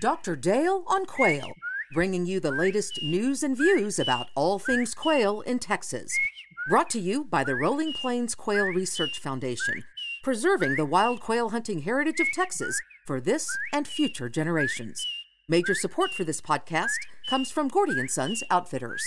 Dr. Dale on Quail, bringing you the latest news and views about all things quail in Texas. Brought to you by the Rolling Plains Quail Research Foundation, preserving the wild quail hunting heritage of Texas for this and future generations. Major support for this podcast comes from Gordy and Sons Outfitters.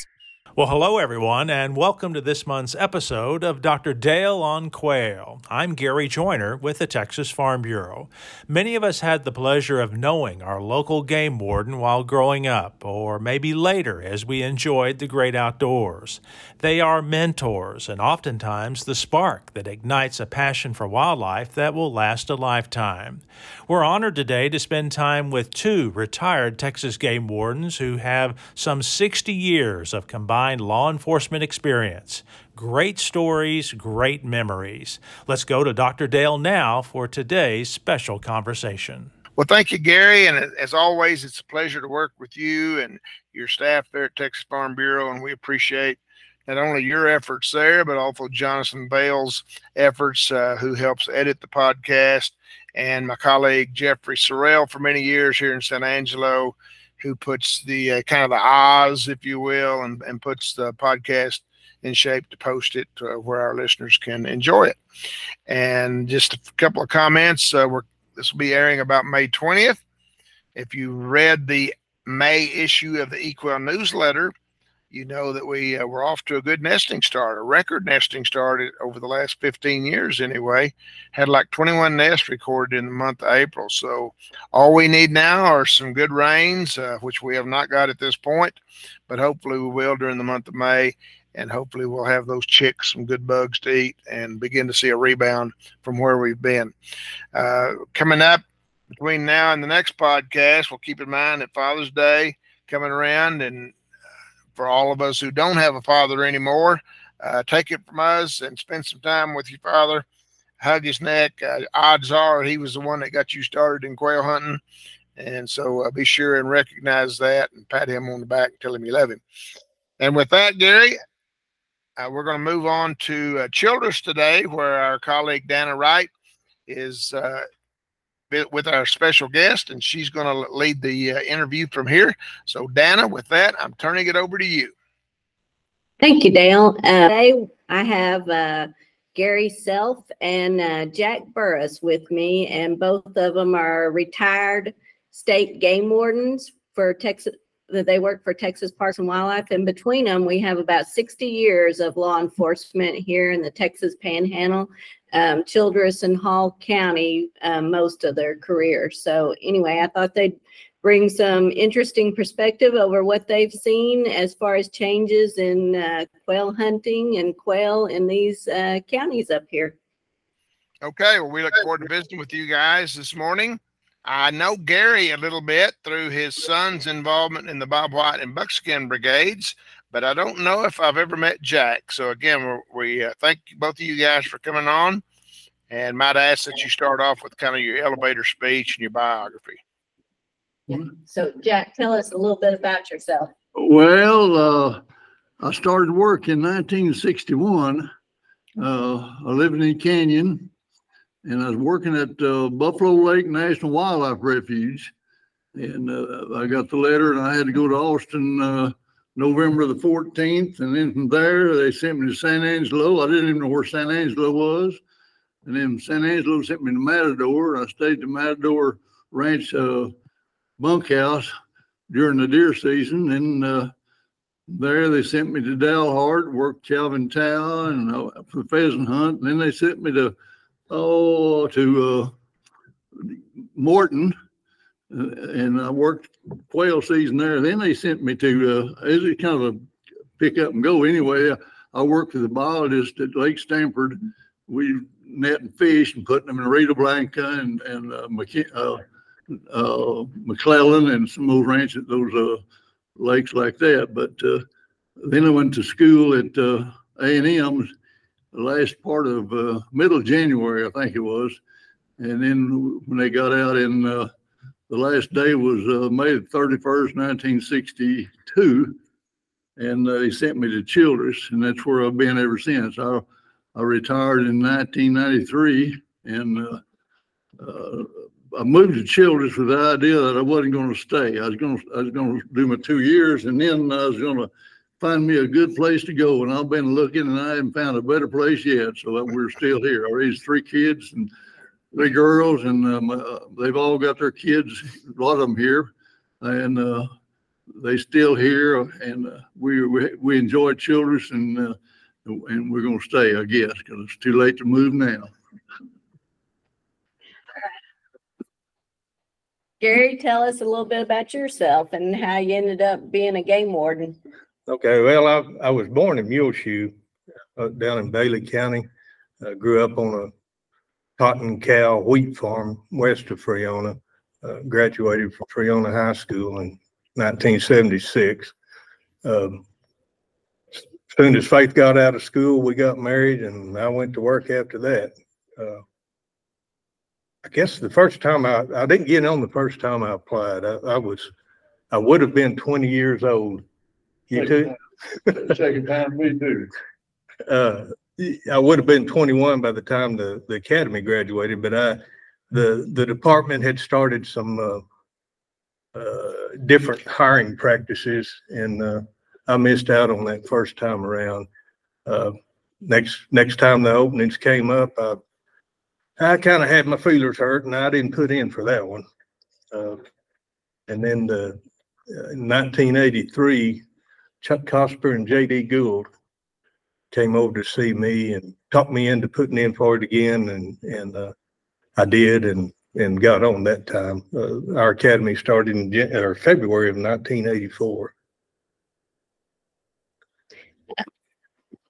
Well, hello, everyone, and welcome to this month's episode of Dr. Dale on Quail. I'm Gary Joiner with the Texas Farm Bureau. Many of us had the pleasure of knowing our local game warden while growing up, or maybe later as we enjoyed the great outdoors. They are mentors and oftentimes the spark that ignites a passion for wildlife that will last a lifetime. We're honored today to spend time with two retired Texas game wardens who have some 60 years of combined combined law enforcement experience. Great stories, great memories. Let's go to Dr. Dale now for today's special conversation. Well, thank you, Gary. And as always, it's a pleasure to work with you and your staff there at Texas Farm Bureau. And we appreciate not only your efforts there, but also Jonathan Bale's efforts, uh, who helps edit the podcast, and my colleague Jeffrey Sorrell for many years here in San Angelo who puts the uh, kind of the Oz, if you will, and, and puts the podcast in shape to post it uh, where our listeners can enjoy it. And just a couple of comments. Uh, we're, this will be airing about May 20th. If you read the May issue of the eQuail newsletter, you know that we uh, were off to a good nesting start, a record nesting start over the last 15 years anyway. Had like 21 nests recorded in the month of April. So all we need now are some good rains, uh, which we have not got at this point, but hopefully we will during the month of May. And hopefully we'll have those chicks some good bugs to eat and begin to see a rebound from where we've been. Uh, coming up between now and the next podcast, we'll keep in mind that Father's Day coming around and for all of us who don't have a father anymore. Uh, take it from us and spend some time with your father. Hug his neck. Uh, odds are he was the one that got you started in quail hunting. And so uh, be sure and recognize that and pat him on the back and tell him you love him. And with that, Gary, uh, we're going to move on to uh, Childress today, where our colleague Dana Wright is uh, with our special guest, and she's going to lead the uh, interview from here. So, Dana, with that, I'm turning it over to you. Thank you, Dale. Uh, today I have uh, Gary Self and uh, Jack Burrus with me, and both of them are retired state game wardens for Texas. That they work for Texas Parks and Wildlife, and between them, we have about 60 years of law enforcement here in the Texas Panhandle um, Childress and Hall County um, most of their career. So anyway, I thought they'd bring some interesting perspective over what they've seen as far as changes in uh, quail hunting and quail in these uh, counties up here. Okay, well, we look forward to visiting with you guys this morning. I know Gary a little bit through his son's involvement in the Bob White and Buckskin brigades, but I don't know if I've ever met Jack. So again, we uh, thank both of you guys for coming on, and might ask that you start off with kind of your elevator speech and your biography. Yeah. So Jack, tell us a little bit about yourself. Well, uh, I started work in 1961. Uh, I lived in Canyon, and I was working at uh, Buffalo Lake National Wildlife Refuge. And uh, I got the letter, and I had to go to Austin uh, November the 14th. And then from there, they sent me to San Angelo. I didn't even know where San Angelo was. And then San Angelo sent me to Matador. And I stayed at the Matador Ranch uh, bunkhouse during the deer season. And uh, there they sent me to Dalhart, worked Calvin Town and uh, for pheasant hunt. And then they sent me to, oh, to uh, Morton uh, and I worked quail season there. Then they sent me to, uh, it was kind of a pick up and go anyway. I, worked with a biologist at Lake Stanford. We netting fish and putting them in Rita Blanca and, and uh, McK- uh, uh, McClellan and some old ranches, those uh, lakes like that. But uh, then I went to school at uh, A&M last part of uh, middle January, I think it was. And then when they got out in uh, the last day was uh, May 31st, 1962. And uh, he sent me to Childress, and that's where I've been ever since. I, I retired in 1993, and uh, uh, I moved to Childress with the idea that I wasn't gonna stay. I was gonna, I was gonna do my two years and then I was gonna find me a good place to go. And I've been looking and I haven't found a better place yet. So that we're still here. I raised three kids and three girls and, um, uh, they've all got their kids, a lot of them here. And, uh, they still here and, uh, we, we, we enjoy Childress and, uh, and we're gonna stay, I guess, because it's too late to move now. Gary, tell us a little bit about yourself and how you ended up being a game warden. Okay, well, I, I was born in Muleshoe, uh, down in Bailey County. Uh, grew up on a cotton cow wheat farm west of Friona. Uh, graduated from Friona High School in nineteen seventy-six. Um, Soon as Faith got out of school, we got married and I went to work after that. Uh, I guess the first time I, I didn't get on the first time I applied. I, I was, I would have been twenty years old. You too? Second time me too. uh, I would have been twenty-one by the time the, the academy graduated, but I, the, the department had started some, uh, uh, different hiring practices and, uh, I missed out on that first time around. Uh, next, next time the openings came up, I, I kind of had my feelers hurt and I didn't put in for that one. Uh, and then the, uh, nineteen eighty-three, Chuck Cosper and J.D. Gould came over to see me and talked me into putting in for it again and, and, uh, I did and, and got on that time. Uh, our academy started in Jan- or February of nineteen eighty-four.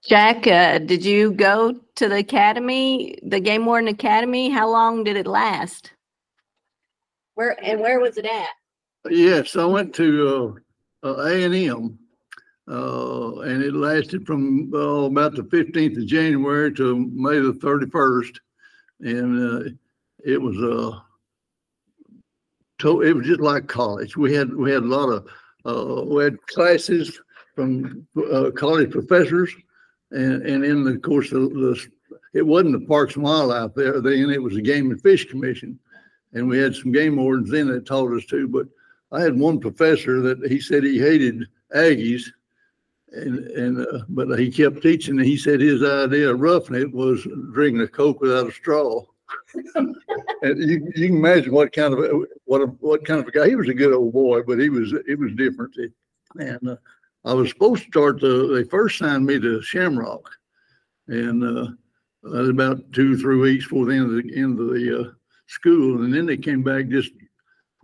Jack, uh, did you go to the academy, the Game Warden Academy? How long did it last? Where, and where was it at? Yes, I went to, uh, uh, A and M. Uh, and it lasted from, uh, about the fifteenth of January to May the thirty-first. And, uh, it was, uh, to, it was just like college. We had, we had a lot of, uh, we had classes from, uh, college professors. And, and then, of course, of the, it wasn't the Parks and Wildlife there then, it was the Game and Fish Commission. And we had some game wardens in that taught us too, but I had one professor that he said he hated Aggies. And, and, uh, but he kept teaching, and he said his idea of roughing it was drinking a Coke without a straw. And you, you can imagine what kind of, what, a- what kind of a guy, he was a good old boy, but he was, it was different. And, uh, I was supposed to start the, they first signed me to Shamrock. And, uh, that was about two, three weeks before the end of the, end of the, uh, school. And then they came back just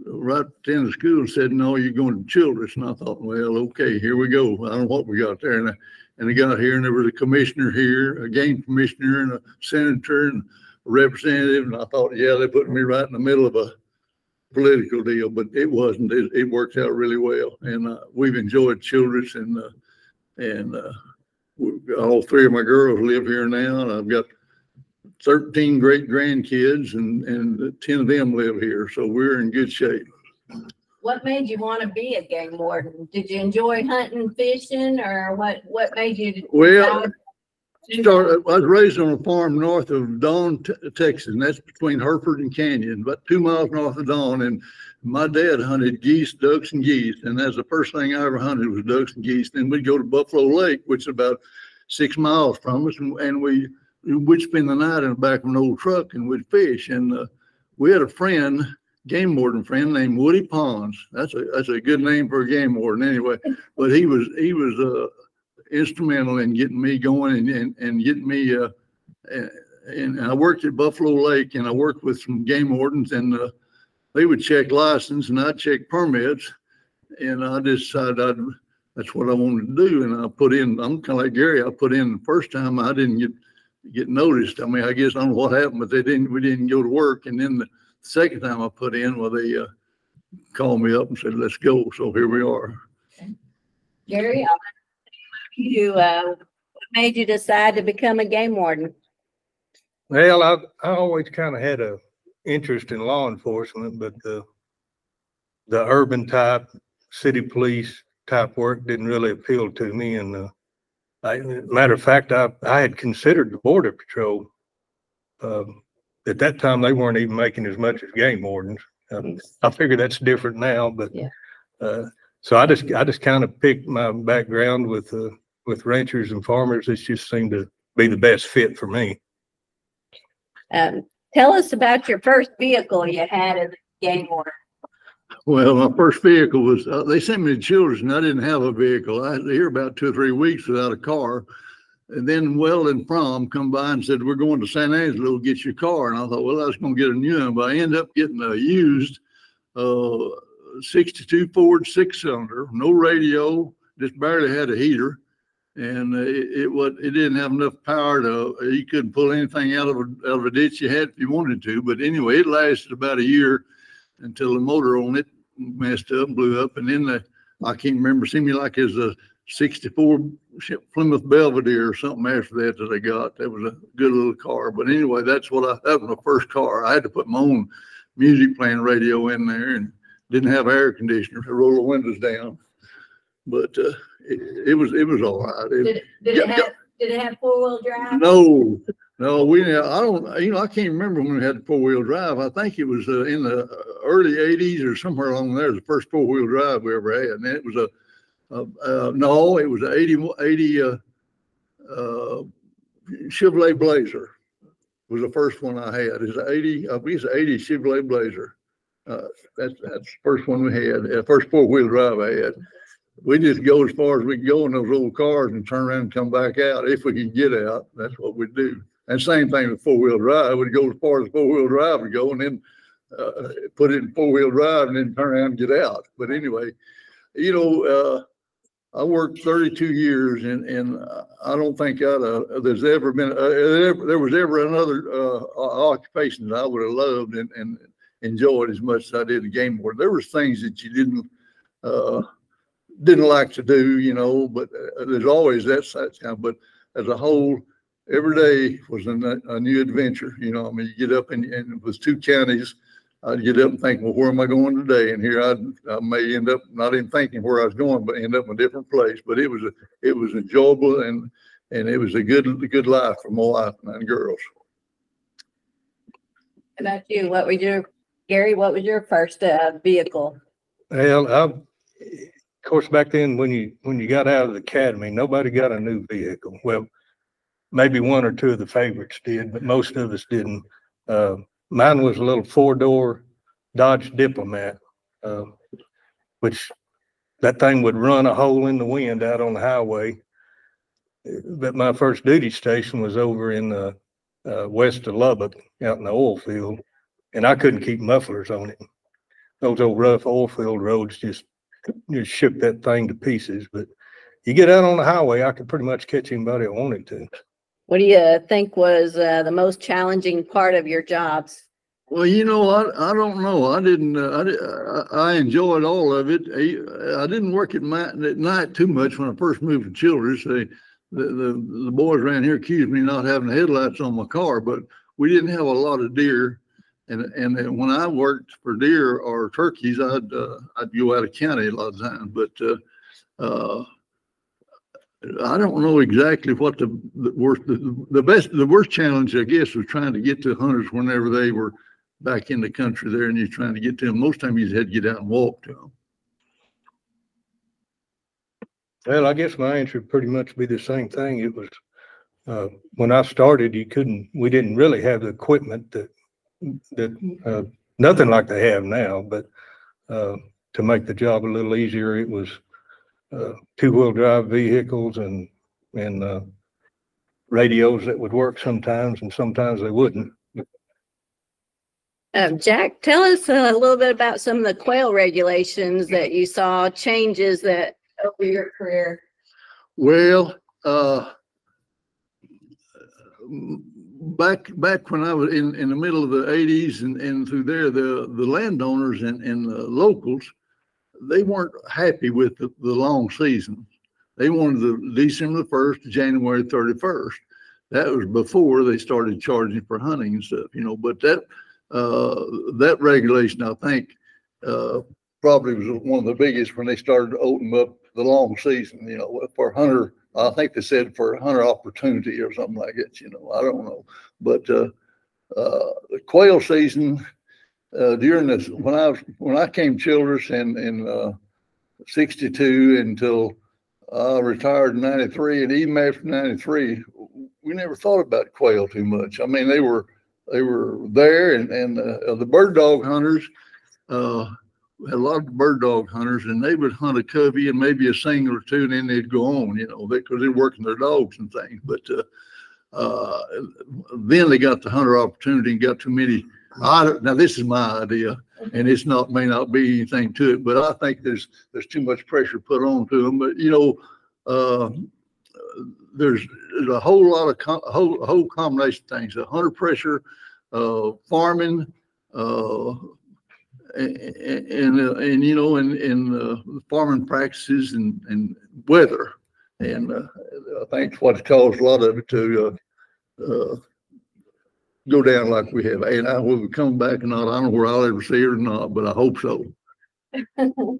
right at the school said, no, you're going to Childress. And I thought, well, okay, here we go. I don't know what we got there. And I, and I got here and there was a commissioner here, a game commissioner and a senator and a representative. And I thought, yeah, they put me right in the middle of a political deal, but it wasn't. It, it worked out really well. And, uh, we've enjoyed Childress and, uh, and, uh, all three of my girls live here now and I've got thirteen great grandkids and, and ten of them live here. So we're in good shape. What made you want to be a game warden? Did you enjoy hunting, fishing, or what, what made you? Well, Started, I was raised on a farm north of Dawn, Texas, and that's between Hereford and Canyon, about two miles north of Dawn. And my dad hunted geese, ducks and geese. And that's the first thing I ever hunted was ducks and geese. Then we'd go to Buffalo Lake, which is about six miles from us, and, and we, we'd spend the night in the back of an old truck and we'd fish. And, uh, we had a friend, game warden friend named Woody Pons. That's a, that's a good name for a game warden anyway. But he was, he was, uh, instrumental in getting me going and, and, and getting me, uh, and, and I worked at Buffalo Lake and I worked with some game wardens and, uh, they would check license and I'd check permits. And I decided I'd, that's what I wanted to do. And I put in, I'm kind of like Gary, I put in the first time I didn't get, get noticed. I mean, I guess I don't know what happened, but they didn't, we didn't go to work. And then the second time I put in, well, they, uh, called me up and said, let's go. So here we are. Gary, I'll let you, uh, what made you decide to become a game warden? Well, I, I always kind of had a interest in law enforcement, but the, the urban type, city police type work didn't really appeal to me. And, uh, I, matter of fact, I, I had considered the border patrol. Um, at that time, they weren't even making as much as game wardens. Um, I figure that's different now, but, Yeah. uh, so I just, I just kind of picked my background with, uh, with ranchers and farmers. It just seemed to be the best fit for me. Um, tell us about your first vehicle you had as a game warden. Well, my first vehicle was, uh, they sent me to Childress and I didn't have a vehicle. I had to here about two or three weeks without a car. And then Weldon Prom come by and said, we're going to San Angelo, get your car. And I thought, well, I was gonna get a new one, but I ended up getting a used, uh, sixty-two Ford six cylinder, no radio, just barely had a heater. And it, it was, it didn't have enough power to, you couldn't pull anything out of a, out of a ditch you had if you wanted to. But anyway, it lasted about a year until the motor on it messed up, and blew up, and then the, I can't remember, seemed me like it was a sixty-four Plymouth Belvedere or something after that that I got. That was a good little car. But anyway, that's what I, that was my first car. I had to put my own music playing radio in there and didn't have air conditioner, to roll the windows down. But, uh, it, it was, it was all right. It- Did, it- did Yeah, it have, did it have four-wheel drive? no, no, we, I don't, you know, I can't remember when we had the four-wheel drive. I think it was uh, in the early eighties or somewhere along there, the first four-wheel drive we ever had. And it was a, uh, uh, no, it was an 80 80, uh, uh, Chevrolet Blazer was the first one I had. It's an eighty, I think it's an eighty Chevrolet Blazer. Uh, that's, that's the first one we had, the first four-wheel drive I had. We just go as far as we can go in those old cars and turn around and come back out. If we can get out, that's what we do. And same thing with four-wheel drive. We'd go as far as four-wheel drive would go and then uh, put it in four-wheel drive and then turn around and get out. But anyway, you know, uh, I worked thirty-two years and, and I don't think I'd, uh, there's ever been, uh, there, was ever another, uh, occupation that I would have loved and, and enjoyed as much as I did the game board. There was things that you didn't, uh, didn't like to do, you know, but uh, there's always that side, but as a whole, every day was a new adventure, you know, I mean, you get up and, and it was two counties. I'd get up and think, well, where am I going today? And here I'd, I may end up not even thinking where I was going, but end up in a different place. But it was, a it was enjoyable and, and it was a good, a good life for my wife and girls. How About you, what was your, Gary, what was your first, uh, vehicle? Well, I, of course, back then, when you, when you got out of the academy, nobody got a new vehicle. Well, maybe one or two of the favorites did, but most of us didn't. Uh, mine was a little four-door Dodge Diplomat, uh, which that thing would run a hole in the wind out on the highway. But my first duty station was over in, the uh, west of Lubbock, out in the oil field, and I couldn't keep mufflers on it those old rough oil field roads just, just shook that thing to pieces, but you get out on the highway, I could pretty much catch anybody I wanted to. What do you think was, uh, the most challenging part of your jobs? Well, you know, I, I don't know. I didn't, uh, I, I, enjoyed all of it. I, I didn't work at night, at night too much when I first moved to Childress. They, the, the, the boys around here accused me of not having headlights on my car, but we didn't have a lot of deer. And, and when I worked for deer or turkeys, I'd, uh, I'd go out of county a lot of times, but, uh, uh, I don't know exactly what the, the worst, the, the best, the worst challenge, I guess, was trying to get to hunters whenever they were back in the country there and you're trying to get to them. Most time you had to get out and walk to them. Well, I guess my answer would pretty much be the same thing. It was, uh, when I started, you couldn't, we didn't really have the equipment that, that, uh, nothing like they have now, but, uh, to make the job a little easier, it was, uh, two-wheel drive vehicles and, and, uh, radios that would work sometimes and sometimes they wouldn't. Um, Jack, tell us a little bit about some of the quail regulations that you saw changes that over your career. Well, uh, back, back when I was in, in the middle of the eighties and, and through there, the, the landowners and, and the locals, they weren't happy with the, the long season. They wanted the December first to January thirty-first. That was before they started charging for hunting and stuff, you know, but that, uh, that regulation, I think, uh, probably was one of the biggest when they started opening up the long season, you know, for hunter, I think they said for hunter opportunity or something like that, you know, I don't know. But, uh, uh, the quail season, uh, during this, when I was, when I came Childress in, in, uh, sixty-two until I retired in ninety-three, and even after ninety-three, we never thought about quail too much. I mean, they were, they were there and, and, uh, the bird dog hunters, uh, had a lot of bird dog hunters and they would hunt a covey and maybe a single or two and then they'd go on, you know, because they're working their dogs and things. But, uh, uh, then they got the hunter opportunity and got too many. I don't, now this is my idea and it's not, may not be anything to it, but I think there's, there's too much pressure put on to them. But, you know, uh, there's, there's a whole lot of, co- a whole, whole combination of things, the hunter pressure, uh, farming, uh, and, and, uh, and, you know, and, and, uh, farming practices and, and weather. And, uh, I think what caused a lot of it to, go down like we have. And I will come back or not. I don't know where I'll ever see it or not, but I hope so.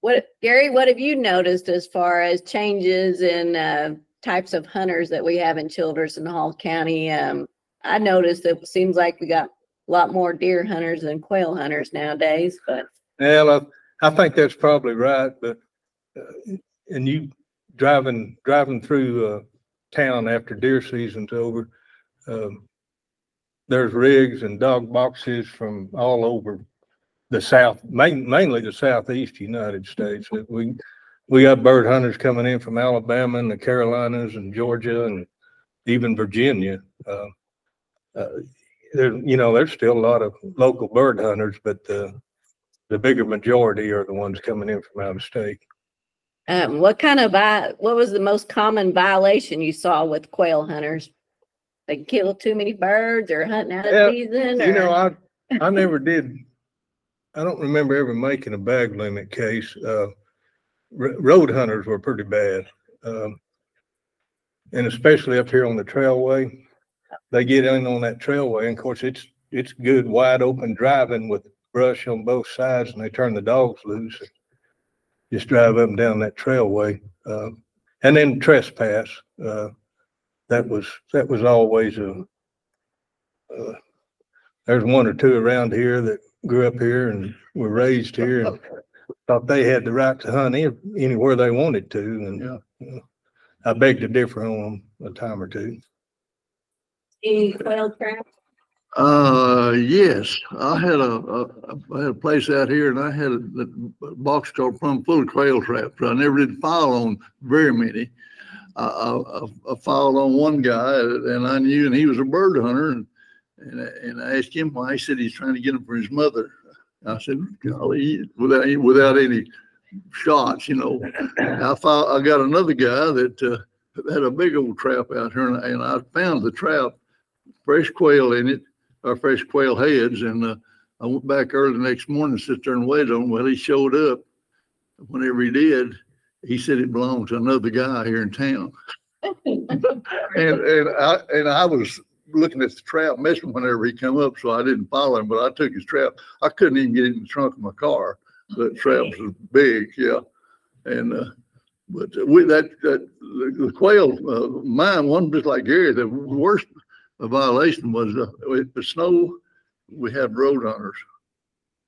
What, Gary, what have you noticed as far as changes in uh, types of hunters that we have in Childress and Hall County? Um, I noticed it seems like we got a lot more deer hunters than quail hunters nowadays, but Well, I, I think that's probably right, but, uh, and you driving, driving through, uh, town after deer season's over, um, there's rigs and dog boxes from all over the south, main, mainly the southeast United States. We, we got bird hunters coming in from Alabama and the Carolinas and Georgia and even Virginia. Uh, uh, there, you know, there's still a lot of local bird hunters, but, uh, the bigger majority are the ones coming in from out of state. um, what kind of, what was the most common violation you saw with quail hunters? They kill too many birds or hunting out Yeah, of season You know. I, I never did, I don't remember ever making a bag limit case. Uh, r- road hunters were pretty bad. Um, and especially up here on the trailway, they get in on that trailway and of course it's, it's good wide open driving with brush on both sides and they turn the dogs loose. and Just drive up and down that trailway. Um, and then trespass, uh, that was, that was always a, uh, there's one or two around here that grew up here and were raised here and thought they had the right to hunt any- anywhere they wanted to, and Yeah. uh, I beg to differ on them a time or two. Any quail traps? Uh, yes, I had a, a, I had a place out here and I had a, a box called plumb full of quail traps. I never did file on very many. I, I, I- filed on one guy and I knew, and he was a bird hunter and, and, I- and I asked him why. He said he's trying to get them for his mother. I said, golly, without, without any shots, you know. I filed, I got another guy that, uh, had a big old trap out here and I- and I found the trap, fresh quail in it our fresh quail heads and uh, I went back early the next morning, sit there and waited on him. Well, he showed up. Whenever he did, he said it belonged to another guy here in town. And, and I, and I was looking at the trap messing whenever he come up, so I didn't follow him, but I took his trap. I couldn't even get it in the trunk of my car. That trap was big, yeah. And, uh, but with that, that, the the quail, uh, mine, one just like Gary, the worst violation was, uh, with the snow, we had road hunters.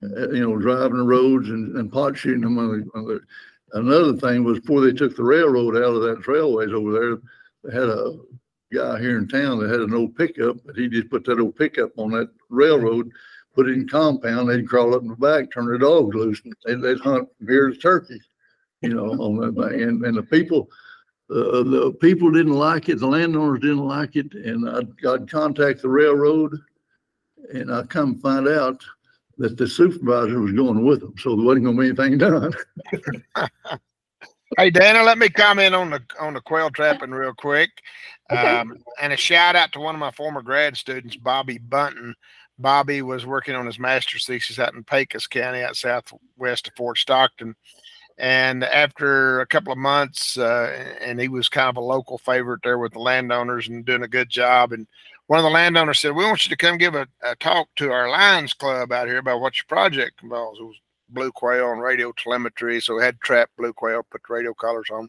Uh, you know, driving the roads and, and pot shooting them on the, on the, another thing was before they took the railroad out of that trailways over there, they had a guy here in town that had an old pickup, but he just put that old pickup on that railroad, put it in compound, they'd crawl up in the back, turn their dogs loose, and they'd, they'd hunt deer to turkey, you know, on that thing. And, and the people, uh, the people didn't like it, the landowners didn't like it, and I'd, I'd contact the railroad, and I come find out that the supervisor was going with them, so there wasn't gonna be anything done. Hey, Dana, let me comment on the on the quail trapping real quick. Okay. Um, and a shout out to one of my former grad students, Bobby Bunton. Bobby was working on his master's thesis out in Pecos County, out southwest of Fort Stockton. And after a couple of months, uh, and he was kind of a local favorite there with the landowners and doing a good job. And one of the landowners said, "We want you to come give a, a talk to our Lions Club out here about what your project involves." It was blue quail and radio telemetry. So we had trapped blue quail, put radio collars on.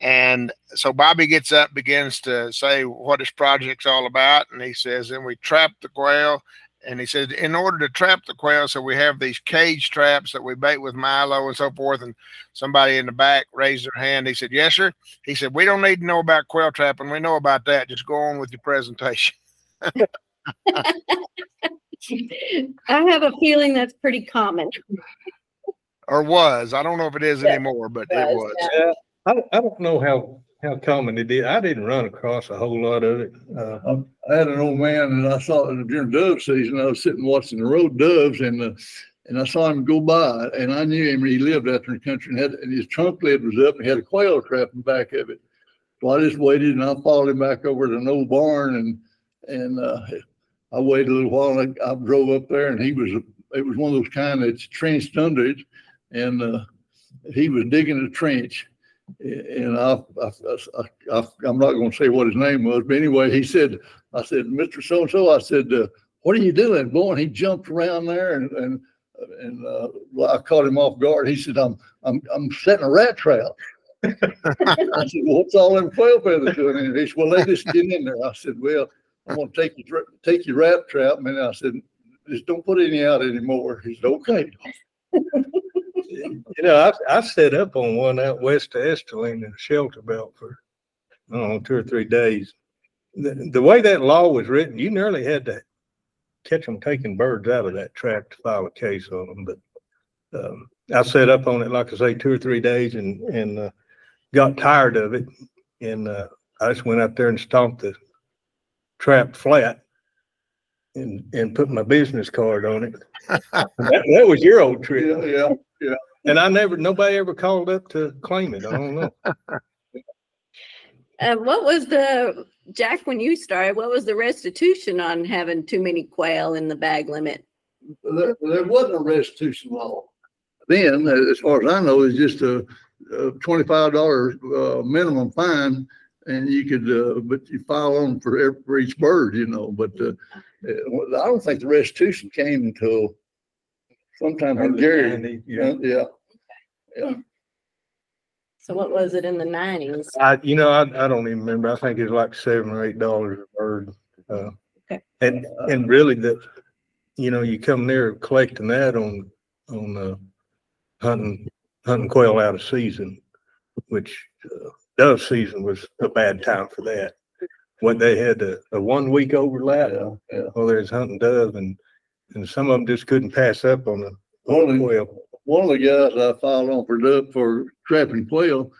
And so Bobby gets up, begins to say what his project's all about, and he says, "And we trap the quail." And he said, in order to trap the quail, so we have these cage traps that we bait with Milo and so forth. And somebody in the back raised their hand. He said, "Yes, sir." He said, "We don't need to know about quail trapping. We know about that. Just go on with your presentation." I have a feeling that's pretty common. or was. I don't know if it is Yeah, anymore, but it was, was. yeah. Yeah, I, I don't know how, how common it is. I didn't run across a whole lot of it. Uh, I had an old man and I saw during dove season. I was sitting watching the road doves and, uh, and I saw him go by and I knew him. He lived out in the country and had, and his trunk lid was up and he had a quail trap in back of it. So I just waited and I followed him back over to an old barn and, and, uh, I waited a little while and I I drove up there and he was, it was one of those kind that's trenched under it. And, uh, he was digging a trench. And I, I, I, I, I'm not gonna say what his name was, but anyway, he said, I said, Mr. So-and-so, I said, uh, what are you doing, boy? And he jumped around there and, and, and, uh, I caught him off guard. He said, I'm, I'm, I'm setting a rat trap. I said, what's all them quail feathers doing in there? He said, well, they just get in there. I said, well, I'm gonna take your, take your rat trap. And I said, just don't put any out anymore. He said, okay. You know, I, I set up on one out west of Estelline in a shelter belt for, I don't know, two or three days. The, the way that law was written, you nearly had to catch them taking birds out of that trap to file a case on them, but, um, I set up on it, like I say, two or three days and, and, uh, got tired of it. And, uh, I just went out there and stomped the trap flat and, and put my business card on it. That, that was your old trick. Yeah, yeah. And I never, nobody ever called up to claim it. I don't know. Uh, what was the, Jack, when you started, what was the restitution on having too many quail in the bag limit? There, there wasn't a restitution law. Then, uh, as far as I know, it's just a, a twenty-five dollar, uh, minimum fine. And you could, uh, but you file on for every, for each bird, you know, but, uh, uh, I don't think the restitution came until sometime in Gary. Yeah. Yeah, yeah. So what was it in the nineties? I, you know, I, I don't even remember. I think it's like seven or eight dollars a bird. Uh, Okay. and, and really that, you know, you come there collecting that on, on, uh, hunting, hunting quail out of season, which, uh, dove season was a bad time for that. When they had a, a one week overlap, Yeah, yeah. while there's hunting dove and, and some of them just couldn't pass up on the One of the- quail. one of the guys I filed on for dove for trapping quail,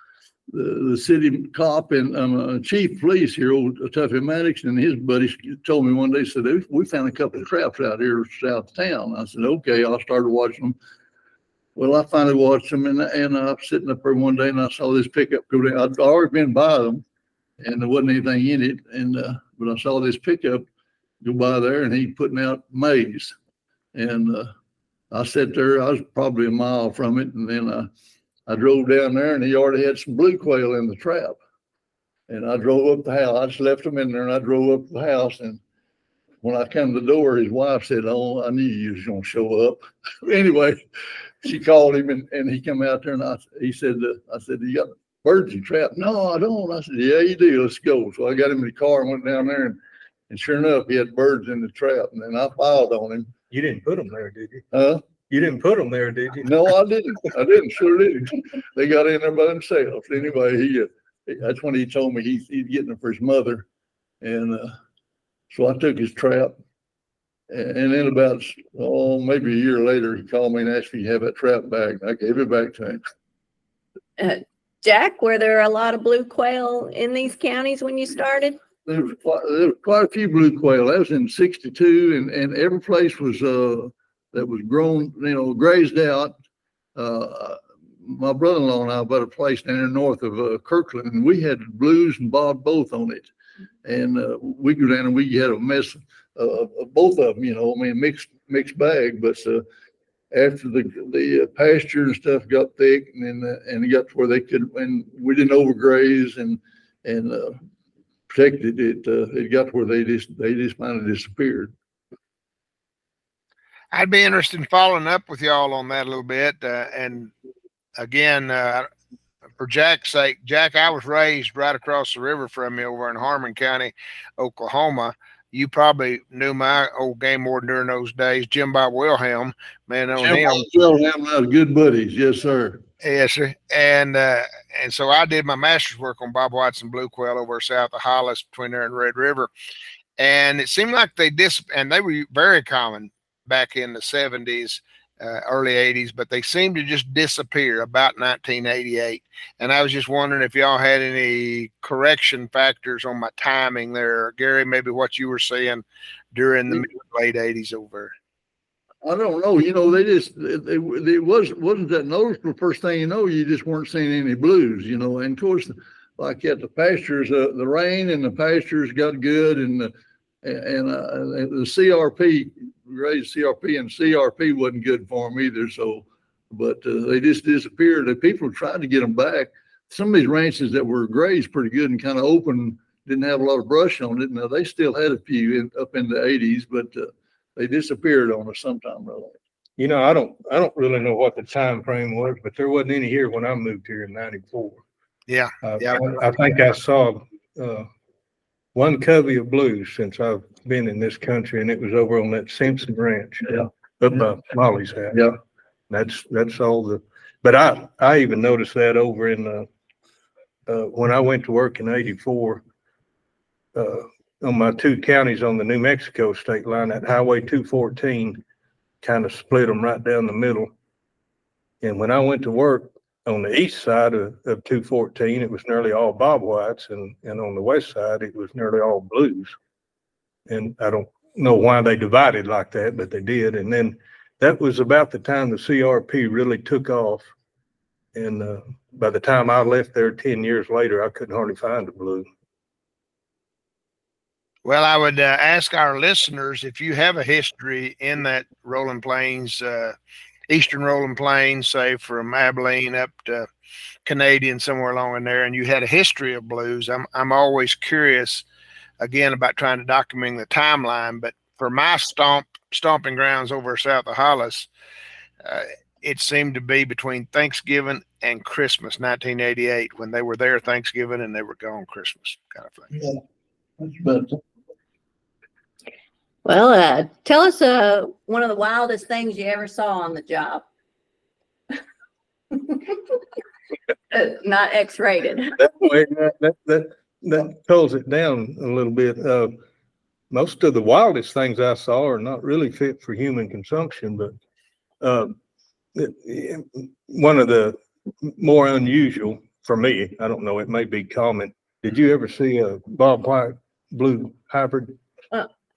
the, the city cop and, um, uh, chief police here, old Tuffy Maddox and his buddies told me one day, said, "We- we found a couple of traps out here south of town. I said, okay, I started watching them. Well, I finally watched them and, and I was sitting up there one day and I saw this pickup go down. I'd already been by them and there wasn't anything in it. And, uh, but I saw this pickup go by there and he putting out maize. And, uh, I sat there, I was probably a mile from it, and then I, I drove down there and he already had some blue quail in the trap. And I drove up the house, I just left them in there and I drove up the house and when I come to the door, his wife said, oh, I knew you was gonna show up. Anyway, she called him and, and he come out there and I, he said, uh, I said, you got birds you trapped? No, I don't. I said, yeah, you do. Let's go. So I got him in the car and went down there and, and sure enough, he had birds in the trap and then I filed on him. You didn't put them there, did you? Huh? You didn't put them there, did you? No, I didn't. I didn't. Sure didn't. They got in there by themselves. Anyway, he, uh, that's when he told me he's, he's getting them for his mother. And, uh, so I took his trap. And, and then about, oh, maybe a year later, he called me and asked me to have that trap back. I gave it back to him. Jack, were there a lot of blue quail in these counties when you started? There was quite, there was quite a few blue quail. That was in sixty-two and, and every place was, uh, that was grown, you know, grazed out. Uh, my brother-in-law and I bought a place down there north of, uh, Kirkland and we had blues and bob both on it. And, uh, we go down and we had a mess of, both of them, you know, I mean, mixed, mixed bag, but, uh, after the, the pasture and stuff got thick and then, uh, and it got to where they could, and we didn't overgraze and, and, uh, protected it, uh, it got to where they just, they just finally disappeared. I'd be interested in following up with y'all on that a little bit. Uh, and again, uh, for Jack's sake, Jack, I was raised right across the river from me over in Harmon County, Oklahoma. You probably knew my old game warden during those days, Jim Bob Wilhelm. Man, on Jim him. Wilhelm and I was good buddies, yes, sir. Yes, sir. And uh, and so I did my master's work on Bob Watson blue quail over south of Hollis between there and Red River. And it seemed like they dis and they were very common back in the 70s, uh, early 80s, but they seemed to just disappear about 1988. And I was just wondering if y'all had any correction factors on my timing there, Gary, maybe what you were seeing during the mid late 80s over. I don't know, you know, they just, it, it, it was, wasn't that noticeable. First thing you know, you just weren't seeing any blues, you know, and of course, like at the pastures, uh, the rain and the pastures got good and the, and, uh, the CRP, raised CRP and CRP wasn't good for them either. So, but uh, they just disappeared. The people tried to get them back. Some of these ranches that were grazed pretty good and kind of open, didn't have a lot of brush on it. Now they still had a few in, up in the eighties, but uh, they disappeared on us sometime really. You know, I don't, I don't really know what the time frame was, but there wasn't any here when I moved here in ninety-four. Yeah. Uh, Yeah. I I think I saw, uh, one covey of blues since I've been in this country and it was over on that Simpson Ranch. Yeah. Up by Molly's house. Yeah. That's, that's all the, but I, I even noticed that over in, uh, uh, when I went to work in eighty-four, uh, on my two counties on the New Mexico state line, that Highway two fourteen kind of split them right down the middle. And when I went to work on the east side of, of two fourteen, it was nearly all Bob Whites and, and on the west side, it was nearly all blues. And I don't know why they divided like that, but they did. And then that was about the time the CRP really took off. And, uh, by the time I left there ten years later, I couldn't hardly find a blue. Well, I would uh, ask our listeners if you have a history in that rolling plains, uh, eastern rolling plains, say from Abilene up to Canadian, somewhere along in there, and you had a history of blues. I'm I'm always curious, again, about trying to document the timeline. But for my stomp stomping grounds over south of Hollis, uh, it seemed to be between Thanksgiving and Christmas, 1988, when they were there Thanksgiving and they were gone Christmas, kind of thing. That's about Well, uh, tell us, uh, one of the wildest things you ever saw on the job. Not X-rated. That that, that, that, pulls it down a little bit. Uh, most of the wildest things I saw are not really fit for human consumption, but, uh, it- one of the more unusual for me, I don't know, it may be common. Did you ever see a Bob White blue hybrid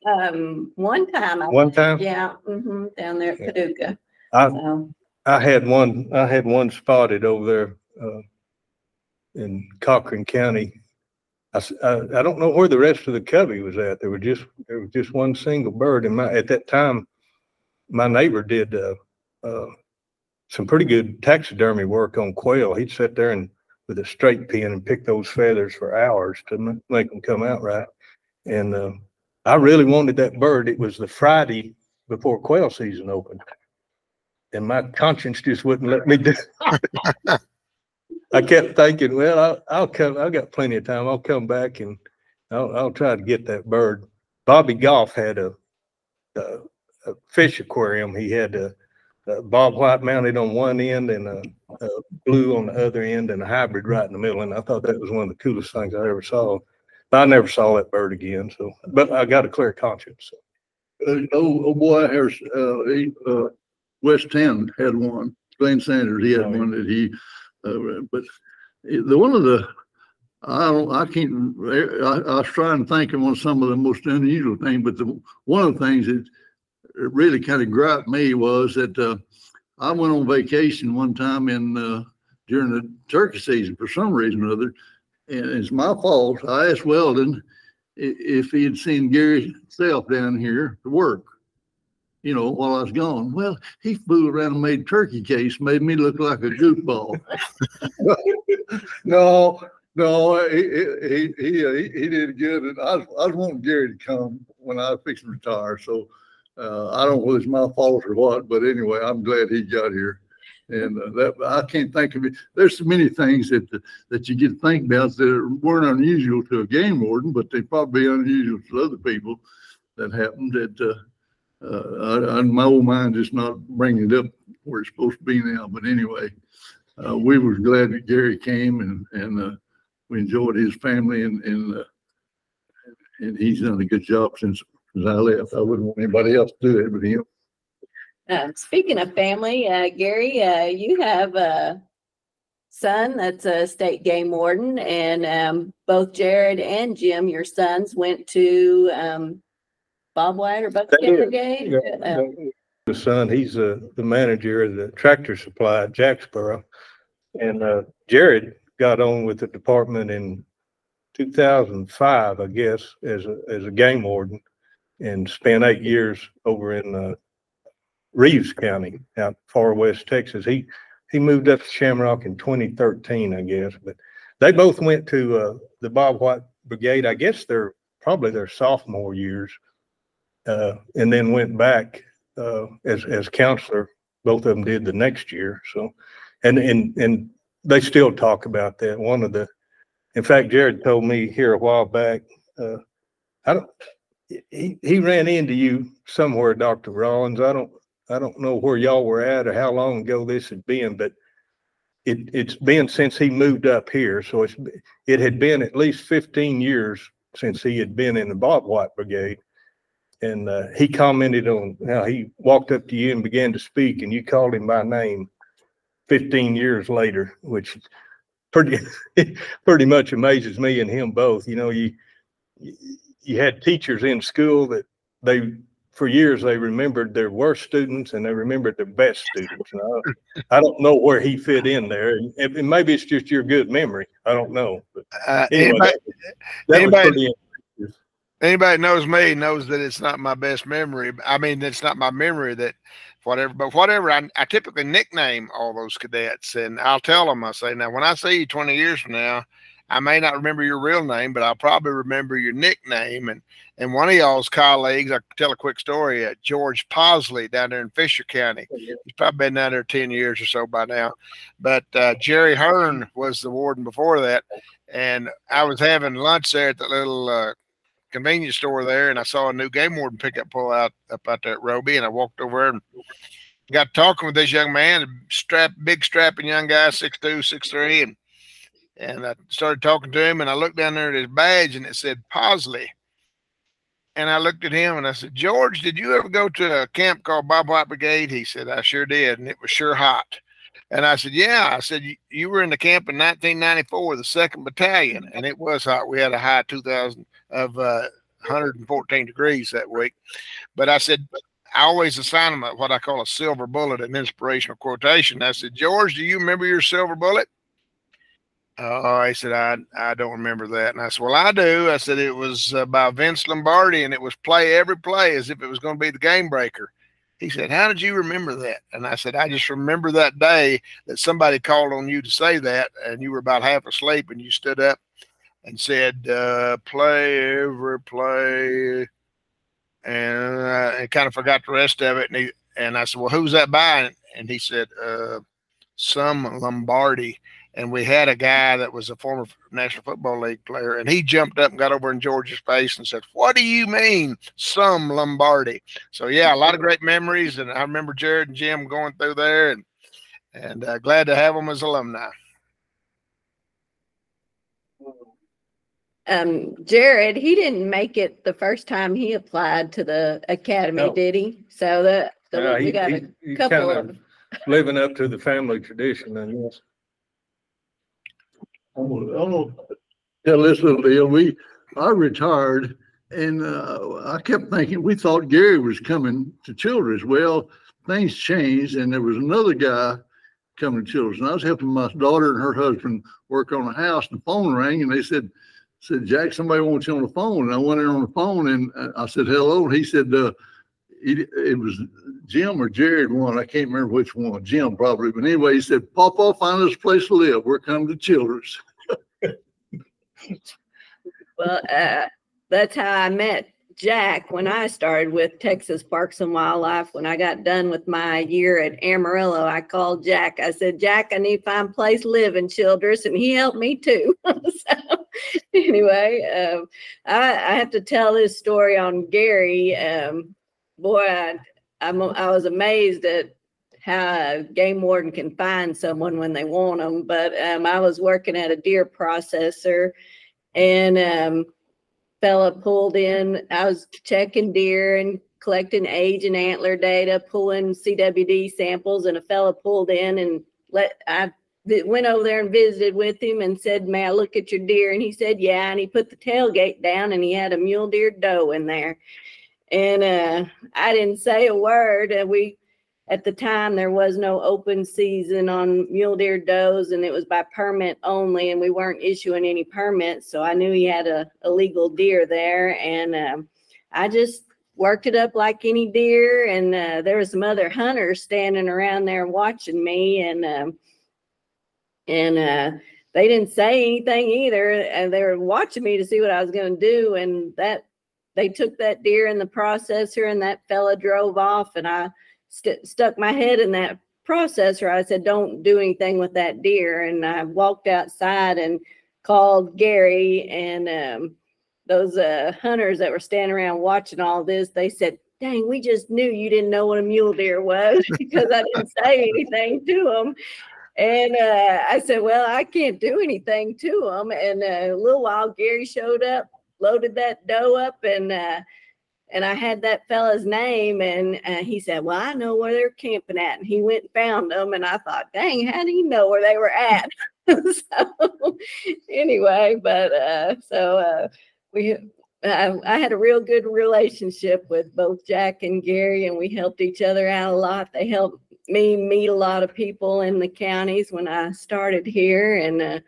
Um, one time, I, one time? yeah, hmm down there at Yeah. Paducah. I, So, I had one, I had one spotted over there, uh, in Cochran County. I, s- I, I don't know where the rest of the covey was at. There were just, there was just one single bird and my, at that time, my neighbor did, uh, uh, some pretty good taxidermy work on quail. He'd sit there and with a straight pin and pick those feathers for hours to ma- make them come out right. And, uh, I really wanted that bird. It was the Friday before quail season opened. And my conscience just wouldn't let me do. it. I kept thinking, well, I'll, I'll come, I've got plenty of time. I'll come back and I'll, I'll try to get that bird. Bobby Goff had a, a, a fish aquarium. He had a, a Bob White mounted on one end and a, a blue on the other end and a hybrid right in the middle. And I thought that was one of the coolest things I ever saw. But I never saw that bird again. So, but I got a clear conscience. So. Uh, oh, oh boy, there's, uh, he, uh, West Ten had one. Glenn Sanders, he had Oh, one that he, uh, but the, one of the, I don't, I can't, I, I was trying to think of one, of some of the most unusual things, but the, one of the things that really kind of griped me was that, uh, I went on vacation one time in, uh, during the turkey season for some reason or other. And it's my fault. I asked Weldon if he had seen Gary Self down here to work, you know, while I was gone. Well, he fooled around and made turkey case, made me look like a goofball. No, no, he, he, he, he, he did good. And I, I wanting Gary to come when I was fixing to retire. So, uh, I don't know whether it's my fault or what, but anyway, I'm glad he got here. And uh, that, I can't think of it. There's so many things that, that you get to think about that weren't unusual to a game warden, but they probably unusual to other people that happened that, uh, uh, I, I, my old mind is not bringing it up where it's supposed to be now, but anyway, uh, we was glad that Gary came and, and, uh, we enjoyed his family and, and, uh, and he's done a good job since, since I left. I wouldn't want anybody else to do it but him. Um, speaking of family, uh, Gary, uh, you have a son that's a state game warden and, um, both Jared and Jim, your sons, went to, um, Bobwhite or Buckeye Brigade. Yeah, Uh, The son, he's uh, the manager of the tractor supply at Jacksboro. And uh, Jared got on with the department in two thousand five, I guess, as a, as a game warden. And spent eight years over in uh, Reeves County out far west Texas. He, he moved up to Shamrock in twenty thirteen, I guess. But they both went to uh, the Bobwhite Brigade. I guess they're probably their sophomore years. Uh, and then went back uh, as, as counselor. Both of them did the next year. So, and, and, and they still talk about that. One of the, in fact, Jared told me here a while back, uh, I don't, he, he ran into you somewhere, Dr. Rollins. I don't, I don't know where y'all were at or how long ago this had been, but it, it's been since he moved up here. So it's, it had been at least fifteen years since he had been in the Bobwhite Brigade. And uh, he commented on how he walked up to you and began to speak, and you called him by name 15 years later, which pretty pretty much amazes me and him both. You know, you you had teachers in school that they for years they remembered their worst students and they remembered their best students. I, I don't know where he fit in there, and, and maybe it's just your good memory. I don't know. But Uh, anyway, anybody, that, anybody- anybody knows me knows that it's not my best memory. I mean, it's not my memory that whatever, but whatever. I, I typically nickname all those cadets, and I'll tell them. I say, now when I see you 20 years from now, I may not remember your real name, but I'll probably remember your nickname. And and one of y'all's colleagues, I can tell a quick story. Uh, George Posley down there in Fisher County. He's probably been down there 10 years or so by now. But uh, Jerry Hearn was the warden before that. And I was having lunch there at the little uh, convenience store there, and I saw a new game warden pickup pull out up out there at Roby, and I walked over and got talking with this young man, a strap, big strapping young guy, six two, six three, and and I started talking to him, and I looked down there at his badge, and it said Posley. And I looked at him and I said, George, did you ever go to a camp called Bobwhite Brigade? He said, I sure did. And it was sure hot. And I said, Yeah. I said, You, were in the camp in 1994, the second battalion, and it was hot. We had a high 2000 of uh, 114 degrees that week. But I said, I always assign them what I call a silver bullet, an inspirational quotation. I said, George, do you remember your silver bullet? Oh, he said, I, I don't remember that. And I said, Well, I do. I said, It was uh, by Vince Lombardi and it was play every play as if it was going to be the game breaker. He said, How did you remember that? And I said, I just remember that day that somebody called on you to say that and you were about half asleep and you stood up and said, uh, Play every play. And uh, I kind of forgot the rest of it. And, he, and I said, Well, who's that by? And he said, uh, Some Lombardi and we had a guy that was a former National Football League player, and he jumped up and got over in George's face and said, "What do you mean, some Lombardi?" So yeah, a lot of great memories, and I remember Jared and Jim going through there, and and uh, glad to have them as alumni. Um, Jared, he didn't make it the first time he applied to the academy, No. did he? So the, the- Yeah, we he- got he- a he couple kinda of, Living up to the family tradition, and yes. Tell this little deal. We, I retired and, uh, I kept thinking, we thought Gary was coming to Childress. Well, things changed and there was another guy coming to Childress. And I was helping my daughter and her husband work on a house and the phone rang and they said, said, Jack, somebody wants you on the phone. And I went in on the phone and uh, I said, hello. And he said, uh, it, was Jim or Jared one. I can't remember which one. Jim probably. But anyway, he said, Papa, find us a place to live. We're coming to Childress. well, uh, that's how I met Jack when I started with Texas Parks and Wildlife. When I got done with my year at Amarillo, I called Jack. I said, Jack, I need to find a place to live in Childress, and he helped me too. so anyway, um, I, I, have to tell this story on Gary. Um, boy, I, I'm, I was amazed at how a game warden can find someone when they want them. But um, I was working at a deer processor, and um, fella pulled in. I was checking deer and collecting age and antler data, pulling CWD samples, and a fella pulled in and let I went over there and visited with him and said, "May I look at your deer?" And he said, "Yeah." And he put the tailgate down, and he had a mule deer doe in there. And uh, I didn't say a word. And we at the time there was no open season on mule deer does and it was by permit only and we weren't issuing any permits so i knew he had a illegal deer there and um, i just worked it up like any deer and uh, there was some other hunters standing around there watching me and um, and uh, they didn't say anything either and they were watching me to see what i was going to do and that they took that deer in the processor and that fella drove off and i st- stuck my head in that processor. I said, don't do anything with that deer. And I walked outside and called Gary and um, those uh, hunters that were standing around watching all this. They said, dang, we just knew you didn't know what a mule deer was because I didn't say anything to them. And uh, I said, well, I can't do anything to them. And uh, a little while, Gary showed up, loaded that doe up, and uh, and I had that fella's name, and uh, he said, "Well, I know where they're camping at." And he went and found them, and I thought, "Dang, how do you know where they were at?" so anyway, but uh, so uh, we, I, I had a real good relationship with both Jack and Gary, and we helped each other out a lot. They helped me meet a lot of people in the counties when I started here, and uh,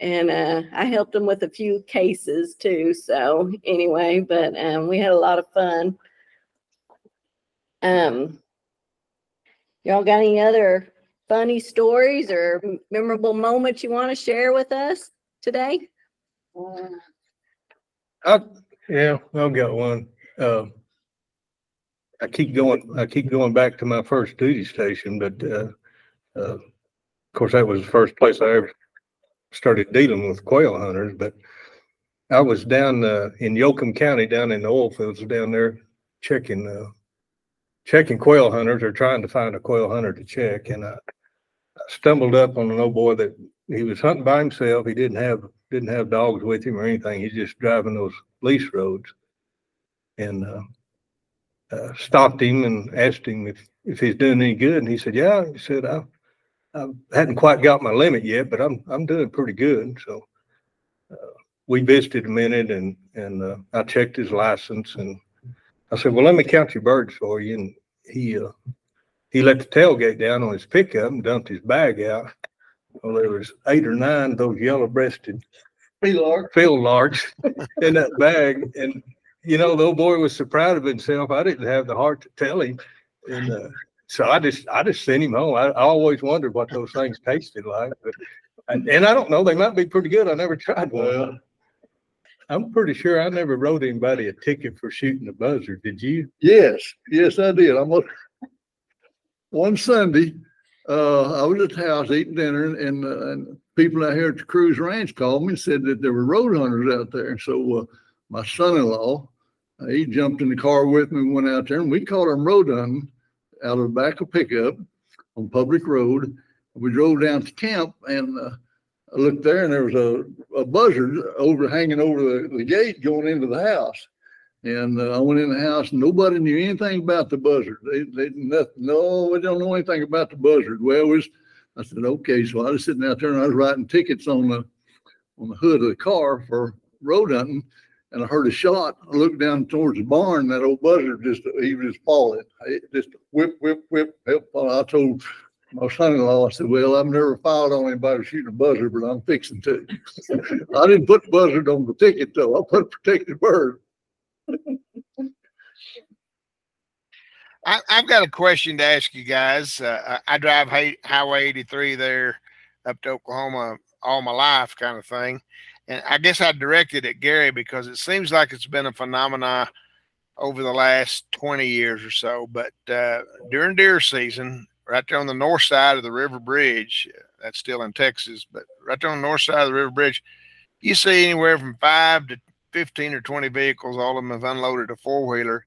and uh, I helped them with a few cases too. So anyway, but um, we had a lot of fun. Um, y'all got any other funny stories or memorable moments you want to share with us today? I, yeah, I've got one. Uh, I keep going, I keep going back to my first duty station, but, uh, uh, of course, that was the first place I ever started dealing with quail hunters, but I was down uh, in Yoakum County, down in the oil fields down there, checking uh, checking quail hunters or trying to find a quail hunter to check, and I, I stumbled up on an old boy that he was hunting by himself. He didn't have didn't have dogs with him or anything. He's just driving those lease roads, and uh, uh, stopped him and asked him if if he's doing any good, and he said, "Yeah." He said, "I I hadn't quite got my limit yet, but I'm I'm doing pretty good. So uh, we visited a minute, and and uh, I checked his license, and I said, "Well, let me count your birds for you." And he uh, he let the tailgate down on his pickup and dumped his bag out. Well, there was eight or nine of those yellow-breasted field larks, field larks in that bag, and you know, the old boy was so proud of himself. I didn't have the heart to tell him, and uh, so I just I just sent him home. I, I always wondered what those things tasted like, but and, and, I don't know. They might be pretty good. I never tried one. Well, I'm pretty sure I never wrote anybody a ticket for shooting a buzzard. Did you? Yes, yes, I did. I'm a, one Sunday. Uh, I was at the house eating dinner, and, uh, and people out here at the Cruise Ranch called me and said that there were road hunters out there. So uh, my son-in-law, uh, he jumped in the car with me, went out there, and we caught them road hunting out of the back of pickup on public road. We drove down to camp and uh, I looked there and there was a, a buzzard over hanging over the, the gate going into the house. And uh, I went in the house and nobody knew anything about the buzzard. They, they nothing, no, we don't know anything about the buzzard. Well, was, I said, okay. So I was sitting out there and I was writing tickets on the, on the hood of the car for road hunting and I heard a shot. I looked down towards the barn. That old buzzard just he was falling. It just whip, whip, whip. I told my son-in-law, I said, "Well, I've never filed on anybody shooting a buzzard, but I'm fixing to." I didn't put buzzard on the ticket though. I put a protected bird. I, have got a question to ask you guys. Uh, I drive Highway 83 there up to Oklahoma all my life, kind of thing and I guess I directed at Gary because it seems like it's been a phenomena over the last 20 years or so. But uh, during deer season, right there on the north side of the river bridge, that's still in Texas, but right there on the north side of the river bridge, you see anywhere from five to 15 or 20 vehicles. All of them have unloaded a four wheeler.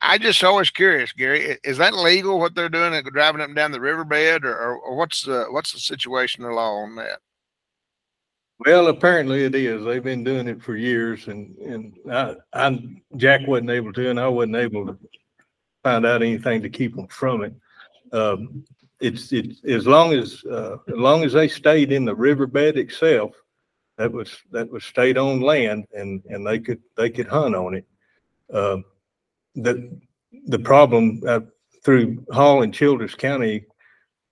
I just always curious, Gary, is that legal what they're doing, driving up and down the riverbed, or, or, what's the what's the situation the law on that? Well, apparently it is. They've been doing it for years and, and I, I, Jack wasn't able to, and I wasn't able to find out anything to keep them from it. Um, it's, it's, as long as, uh, as long as they stayed in the riverbed itself, that was, that was state owned land and, and they could, they could hunt on it. Uh, the, the problem, uh, through Hall and Childress County,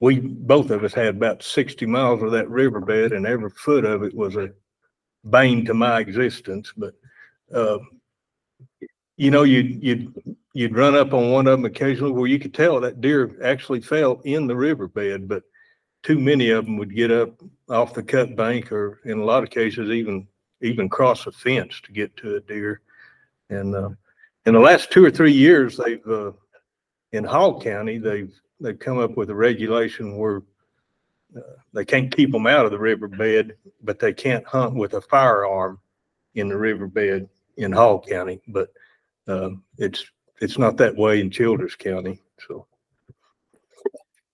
we, both of us had about sixty miles of that riverbed and every foot of it was a bane to my existence, but, uh, you know, you'd, you'd, you'd run up on one of them occasionally where you could tell that deer actually fell in the riverbed, but too many of them would get up off the cut bank or in a lot of cases even, even cross a fence to get to a deer. And, uh, in the last two or three years, they've, uh, in Hall County, they've, they've come up with a regulation where uh, they can't keep them out of the riverbed, but they can't hunt with a firearm in the riverbed in Hall County. But um, it's it's not that way in Childress County. So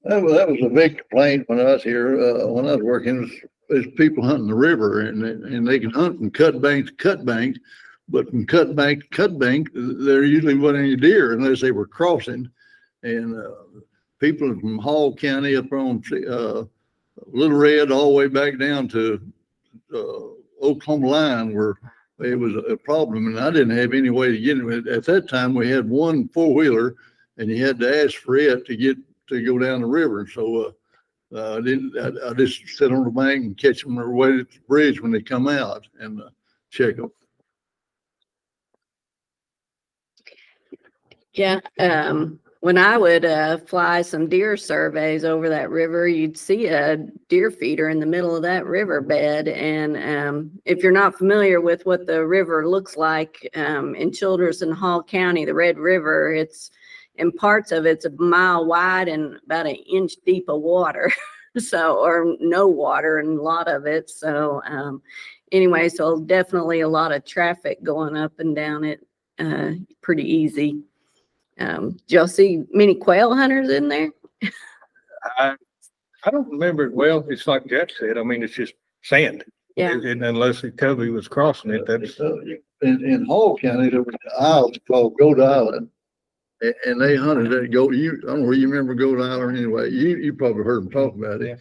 That was, that was a big complaint when I was here, uh, when I was working, is people hunting the river and, they- and they can hunt from cut bank to cut bank. But from cut bank to cut bank, there usually wasn't any deer unless they were crossing. And, uh, people from Hall County up on, uh, Little Red all the way back down to, uh, Oklahoma line where it was a problem and I didn't have any way to get it. At that time, we had one four wheeler and you had to ask for it to get, to go down the river. And so, uh, uh, I didn't, I, I just sit on the bank and catch them on their way at the bridge when they come out and, uh, check them. Yeah, um, when I would, uh, fly some deer surveys over that river, you'd see a deer feeder in the middle of that riverbed. And, um, if you're not familiar with what the river looks like, um, in Childress and Hall County, the Red River, it's, in parts of it's a mile wide and about an inch deep of water. So, or no water in a lot of it. So, um, anyway, so definitely a lot of traffic going up and down it, uh, pretty easy. Um, did y'all see many quail hunters in there? I I don't remember it well. It's like Jack said. I mean, it's just sand. Yeah. And unless the Covey was crossing it, that's In, in Hall County, there was an island called Goat Island. And, and they hunted that goat, you, I don't know where you remember Goat Island anyway, you, you probably heard them talk about it.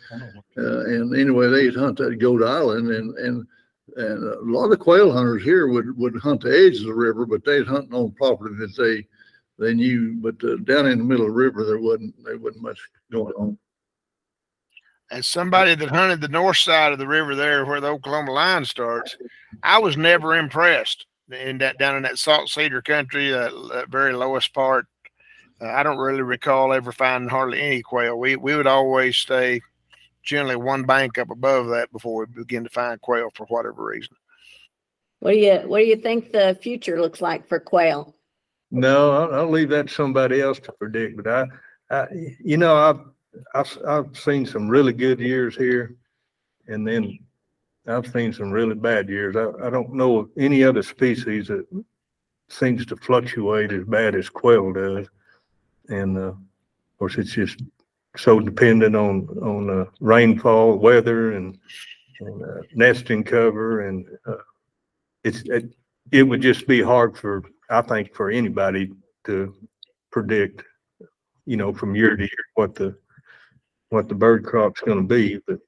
Uh, and anyway, they'd hunt that Goat Island and, and, and a lot of quail hunters here would, would hunt the edges of the river, but they'd hunt on property that they, they knew, but uh, down in the middle of the river, there wasn't, there wasn't much going on. As somebody that hunted the north side of the river there where the Oklahoma line starts, I was never impressed in that down in that salt cedar country, uh, that very lowest part. Uh, I don't really recall ever finding hardly any quail. We we would always stay generally one bank up above that before we begin to find quail for whatever reason. What do you, what do you think the future looks like for quail? No, I'll, I'll leave that to somebody else to predict, but I, I, you know, I've, I've, I've seen some really good years here. And then I've seen some really bad years. I, I don't know of any other species that seems to fluctuate as bad as quail does. And, uh, of course, it's just so dependent on, on, uh, rainfall, weather and, and, uh, nesting cover and, uh, it's, it, it would just be hard for I think for anybody to predict, you know, from year to year what the, what the bird crop's gonna be, but,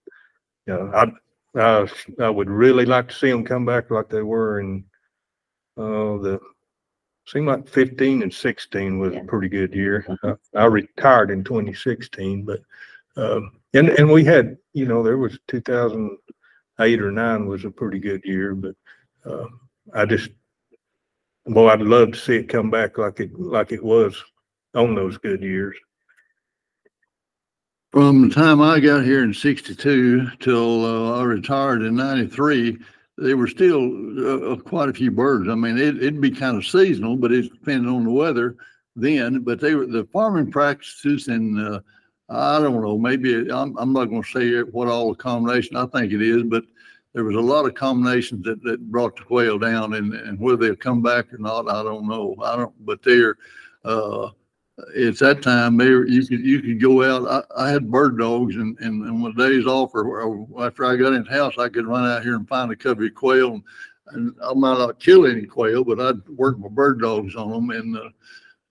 you know, I, I, I would really like to see them come back like they were in, uh, the, seemed like fifteen and sixteen was a pretty good year. I- I retired in twenty sixteen, but, um, and, and we had, you know, there was two thousand eight or nine was a pretty good year, but, uh, I just, Boy, I'd love to see it come back like it, like it was on those good years. From the time I got here in sixty-two till uh, I retired in ninety-three, there were still uh, quite a few birds. I mean, it, it'd be kind of seasonal, but it depended on the weather then. But they were the farming practices and uh, I don't know, maybe I'm, I'm not going to say what all the combination I think it is, but there was a lot of combinations that, that brought the quail down and, and whether they'll come back or not, I don't know. I don't, but they're, uh, it's that time there you could you could go out. I, I had bird dogs and, and, and when days off or, or after I got in the house, I could run out here and find a covey of quail and, and I might not kill any quail, but I'd work my bird dogs on them and uh,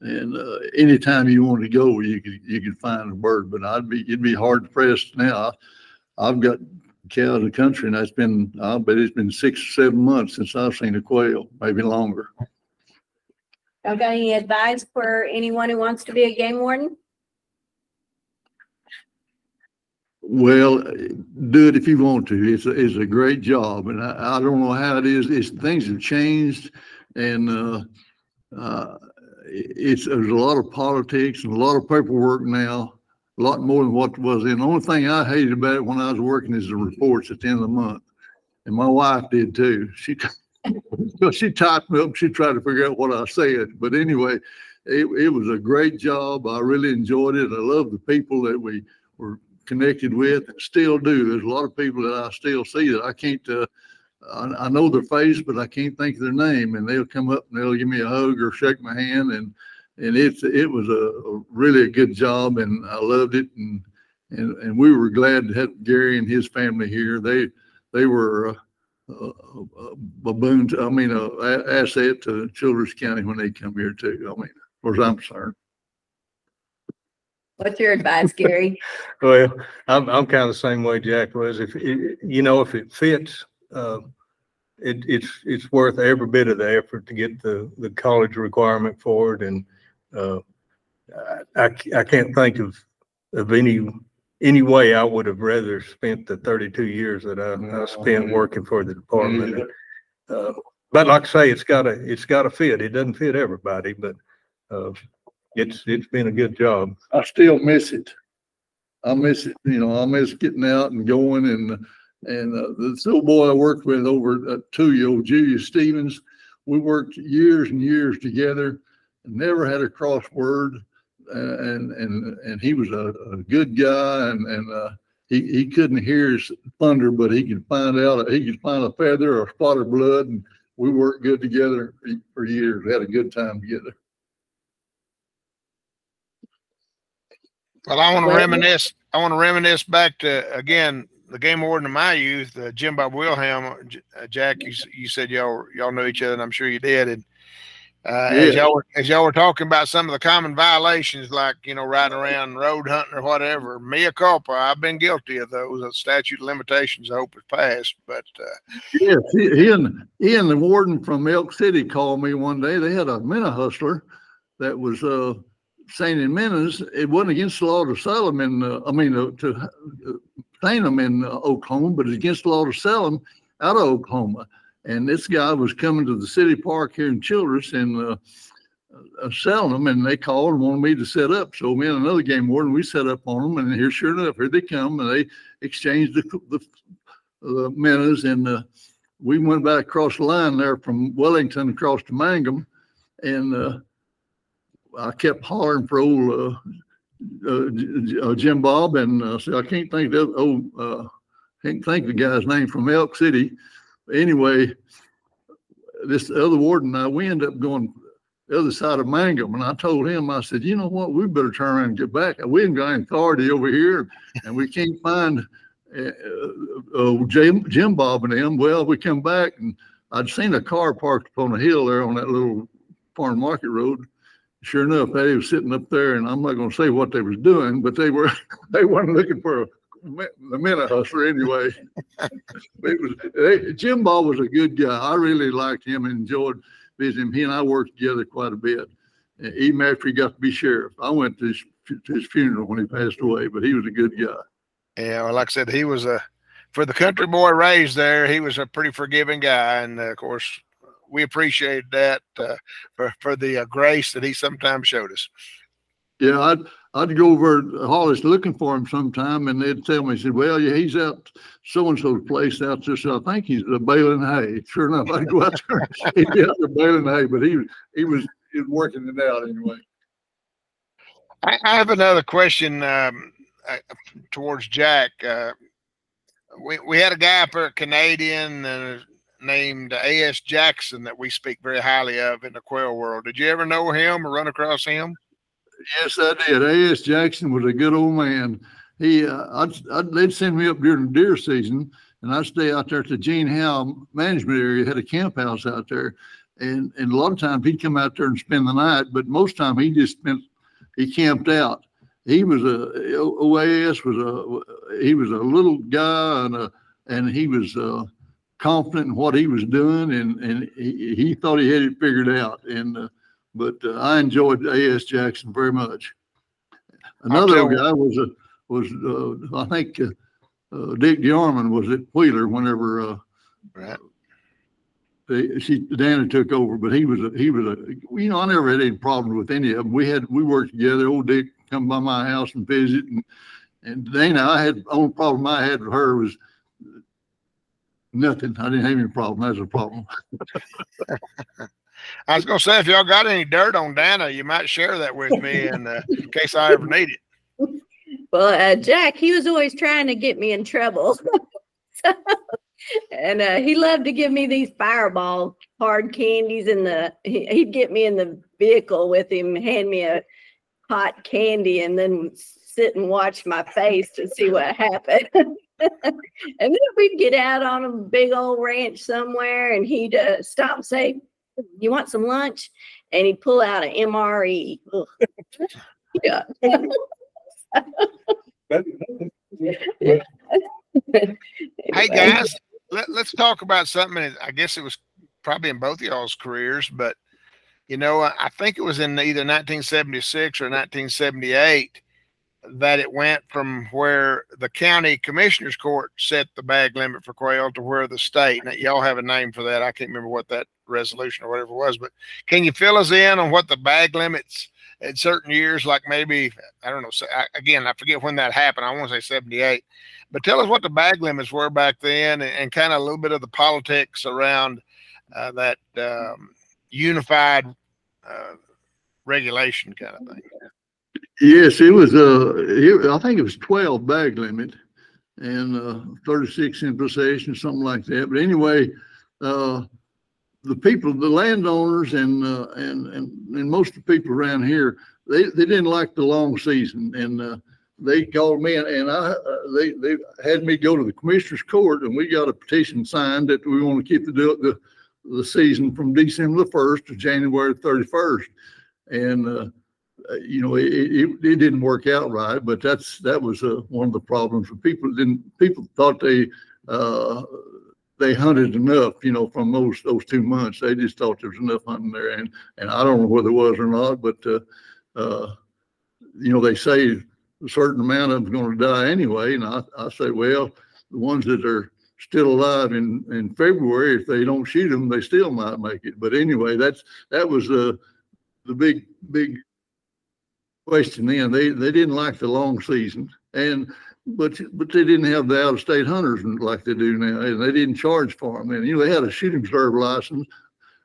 and uh, anytime you wanted to go, you could you could find a bird. But I'd be it'd be hard pressed now. I've got cows in the country, and that's been I bet it's been six or seven months since I've seen a quail, maybe longer. Y'all got any advice for anyone who wants to be a game warden? Well, do it if you want to. It's a, it's a great job, and I, I don't know how it is. It's things have changed, and uh, uh, it's there's a lot of politics and a lot of paperwork now, a lot more than what was in. The only thing I hated about it when I was working is the reports at the end of the month, and my wife did too. She she typed me up. She tried to figure out what I said, but anyway, it, it was a great job. I really enjoyed it. I love the people that we were connected with and still do. There's a lot of people that I still see that I can't. Uh, I, I know their face, but I can't think of their name. And they'll come up and they'll give me a hug or shake my hand. And, and it's, it was a, a really a good job and I loved it. And, and, and we were glad to have Gary and his family here. They, they were, uh, a, a boon, to- I mean, a a- asset to Childress County when they come here too. I mean, as far as I'm concerned. What's your advice, Gary? Well, I'm, I'm kind of the same way Jack was. If, it- you know, if it fits, uh, it, it's, it's worth every bit of the effort to get the, the college requirement for it. And, uh, I, I can't think of, of any, any way I would have rather spent the thirty-two years that I, I spent working for the department. Uh, But like I say, it's gotta, it's gotta fit. It doesn't fit everybody, but, uh, it's, it's been a good job. I still miss it. I miss it, you know, I miss getting out and going and, and uh, this little boy I worked with over at Tuyo, Julius Stevens, we worked years and years together, never had a crossword. uh, And, and, and he was a, a good guy and, and, uh, he, he couldn't hear his thunder, but he could find out, he could find a feather or a spot of blood and we worked good together for years, had a good time together. Well, I want to reminisce. I want to reminisce back to again the game warden of my youth, uh, Jim Bob Wilhelm. Uh, Jack, you you said y'all y'all know each other, and I'm sure you did. And uh, as y'all were, as y'all were talking about some of the common violations, like you know riding around road hunting or whatever, mea culpa. I've been guilty of those. The statute of limitations, I hope is passed. But uh, Yes, he, he and he and the warden from Elk City called me one day. They had a minnow hustler that was uh saying in minnows. It wasn't against the law to sell them in. Uh, I mean, uh, to uh, them in uh, Oklahoma, but it's against the law to sell them out of Oklahoma. And this guy was coming to the city park here in Childress and uh, uh, selling them, and they called and wanted me to set up. So me and another game warden, we set up on them, and here, sure enough, here they come, and they exchanged the the, the minnows and. Uh, we went back across the line there from Wellington across to Mangum, and uh, I kept hollering for old uh, uh, uh, Jim Bob, and uh, said I can't think of uh, can't think of the guy's name from Elk City. Anyway, this other warden, and I we ended up going the other side of Mangum, and I told him I said, you know what, we better turn around and get back. We ain't got authority over here, and we can't find uh, uh, Jim, Jim Bob and them, well, we come back and I'd seen a car parked upon a hill there on that little farm market road. Sure enough, they was sitting up there and I'm not gonna say what they was doing, but they were, they weren't looking for a the minute hustler anyway. It was, they, Jim Bob was a good guy. I really liked him and enjoyed visiting. him. He and I worked together quite a bit. Even after he got to be sheriff, I went to his, to his funeral when he passed away, but he was a good guy. yeah, well, like I said, he was a for the country boy raised there. He was a pretty forgiving guy, and uh, of course, we appreciated that uh, for for the uh, grace that he sometimes showed us. Yeah, I'd, I'd go over to Hollis looking for him sometime and they'd tell me, said, well, yeah, he's out so-and-so's place out there. So I think he's uh, baling hay. Sure enough, I'd go out there. He'd be out there baling hay, but he, was he was, he was working it out anyway. I, I have another question um, uh, towards Jack. Uh, we, we had a guy up there Canadian uh, named A.S. Jackson that we speak very highly of in the quail world. Did you ever know him or run across him? Yes, I did. A.S. Jackson was a good old man. He, uh, I'd, I'd, they'd send me up during deer season and I'd stay out there at the Gene Howe management area, had a camp house out there. And, and a lot of times he'd come out there and spend the night, but most time he just spent, he camped out. He was a, OAS was a, he was a little guy and a, and he was, uh, confident in what he was doing and, and he, he thought he had it figured out. And, uh, but uh, I enjoyed A.S. Jackson very much. Another guy was a was uh, I think uh, uh, Dick Yarman was at Wheeler whenever uh, Right. they, she Dana took over, but he was a he was a you know I never had any problems with any of them. We had we worked together. Old Dick come by my house and visit, and and Dana I had only problem I had with her was nothing. I didn't have any problem. That's a problem. I was gonna say if y'all got any dirt on Dana, you might share that with me, and uh, in case I ever need it. Well, uh, Jack, he was always trying to get me in trouble. So, and uh, he loved to give me these fireball hard candies in the, he, he'd get me in the vehicle with him, hand me a hot candy and then sit and watch my face to see what happened. and then we'd get out on a big old ranch somewhere and he'd uh, stop and say, you want some lunch? And he'd pull out an MRE. Yeah. Hey guys, let, let's talk about something. I guess it was probably in both of y'all's careers, but you know, I, I think it was in either 1976 or 1978 that it went from where the county commissioners court set the bag limit for quail to where the state. Now, y'all have a name for that. I can't remember what that resolution or whatever it was, but can you fill us in on what the bag limits at certain years, like maybe I don't know. So I, again, I forget when that happened. I want to say 78, but tell us what the bag limits were back then and, and kind of a little bit of the politics around uh, that um, unified uh, regulation kind of thing. Yes, it was, uh, it, I think it was twelve bag limit and, uh, thirty-six in possession, something like that. But anyway, uh, the people, the landowners and, uh, and, and, and most of the people around here, they, they didn't like the long season and, uh, they called me and, and I, uh, they, they had me go to the commissioner's court and we got a petition signed that we want to keep the, the, the season from December the first to January thirty-first. And, uh, you know, it, it, it didn't work out right, but that's, that was, uh, one of the problems. For people didn't, people thought they, uh, they hunted enough, you know, from those, those two months. They just thought there was enough hunting there and, and I don't know whether it was or not, but, uh, uh, you know, they say a certain amount of them's gonna die anyway. And I, I say, well, the ones that are still alive in, in February, if they don't shoot them, they still might make it. But anyway, that's, that was, uh, the big, big question then. They, they didn't like the long season and, but, but they didn't have the out-of-state hunters like they do now. And they didn't charge for them. And, you know, they had a shooting reserve license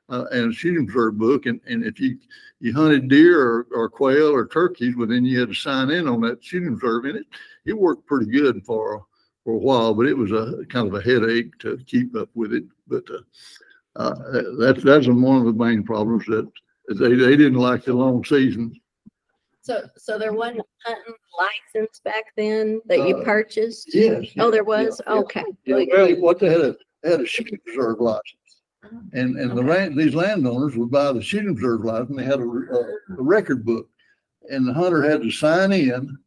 uh, and a shooting reserve book. And, and if you, you hunted deer or, or quail or turkeys, well, then you had to sign in on that shooting reserve. And it, it worked pretty good for, for a while, but it was a kind of a headache to keep up with it. But, uh, uh, that's, that's one of the main problems that they, they didn't like the long season. So, so there wasn't a hunting license back then that you Uh, purchased? Yes. Oh, there was? yeah, yeah. Okay. Yeah, well, what they had a, they had a shooting reserve license. And, and the land, these landowners would buy the shooting reserve license, and they had a, a, a record book. And the hunter had to sign in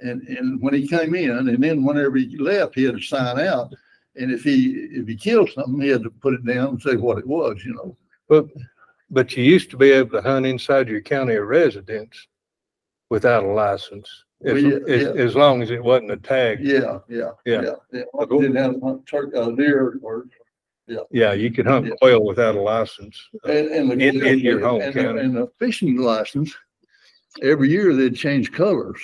and, and when he came in, and then whenever he left, he had to sign out. And if he, if he killed something, he had to put it down and say what it was, you know. But, but you used to be able to hunt inside your county of residence without a license. As, Well, yeah, as, yeah. as long as it wasn't a tag. Yeah, yeah, Yeah. yeah, yeah. Didn't have turkey, uh, deer or, Yeah, you could hunt Yeah. quail without a license. and, and. the- In- in your home and the- county. And the fishing license, every year they'd change colors.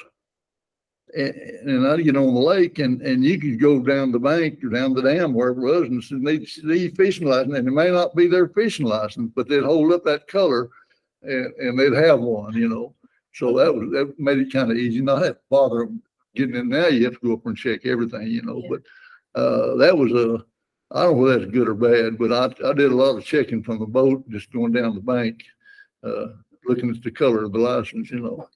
And, and I'd get on the lake and, and you could go down the bank or down the dam, wherever it was, and see- they'd see fishing license, and it may not be their fishing license, but they'd hold up that color and, and they'd have one, you know. So that was, that made it kind of easy, not have to bother getting in there. You have to go up and check everything, you know, Yeah. but, uh, that was a, I don't know if that's good or bad, but I, I did a lot of checking from the boat, just going down the bank, uh, looking at the color of the license, you know.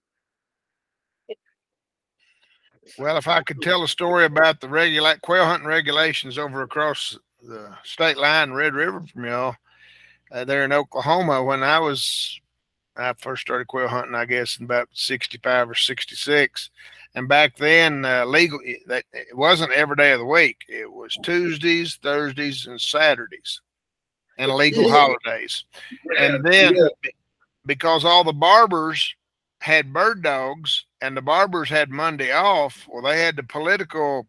Well, if I could tell a story about the regulate quail hunting regulations over across the state line, Red River from y'all, uh, there in Oklahoma, when I was, I first started quail hunting, I guess, in about 65 or 66. And back then, uh, legal, that it wasn't every day of the week. It was Tuesdays, Thursdays, and Saturdays, and legal holidays. And then because all the barbers had bird dogs and the barbers had Monday off, well, they had the political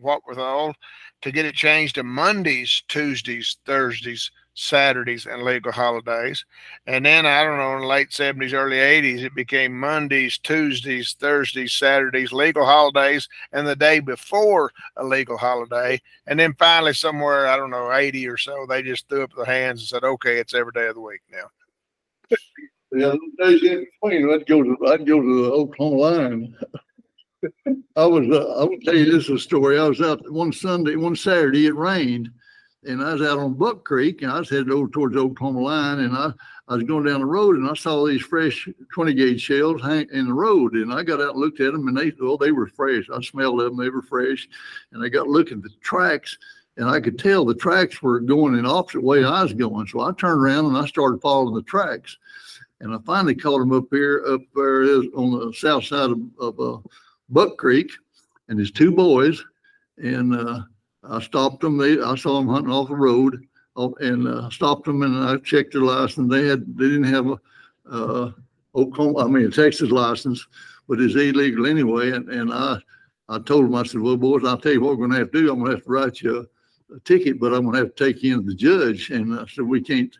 what with all to get it changed to Mondays, Tuesdays, Thursdays, Saturdays, and legal holidays. And then I don't know, in the late 70s, early 80s, it became Mondays, Tuesdays, Thursdays, Saturdays, legal holidays, and the day before a legal holiday. And then finally, somewhere, I don't know, 80 or so, they just threw up their hands and said, okay, it's every day of the week now. Yeah, days in between, I'd go to, I'd go to the Oklahoma line. I was, uh, I will tell you this is a story. I was out one Sunday, one Saturday, it rained. And I was out on Buck Creek and I was headed over towards the Oklahoma line and I, I was going down the road and I saw these fresh twenty gauge shells hang in the road. And I got out and looked at them and they, well, they were fresh. I smelled them, they were fresh. And I got looking at the tracks and I could tell the tracks were going in opposite way I was going. So I turned around and I started following the tracks. And I finally caught him up here, up there on the south side of, of, uh, Buck Creek and his two boys. And, uh, I stopped them. They, I saw them hunting off the road off- and, uh, stopped them and I checked their license. They had, they didn't have a, uh, Oklahoma, I mean, a Texas license, but it's illegal anyway. And, and I, I told them, I said, well, boys, I'll tell you what we're gonna have to do. I'm gonna have to write you a, a ticket, but I'm gonna have to take you into the judge. And I said, we can't,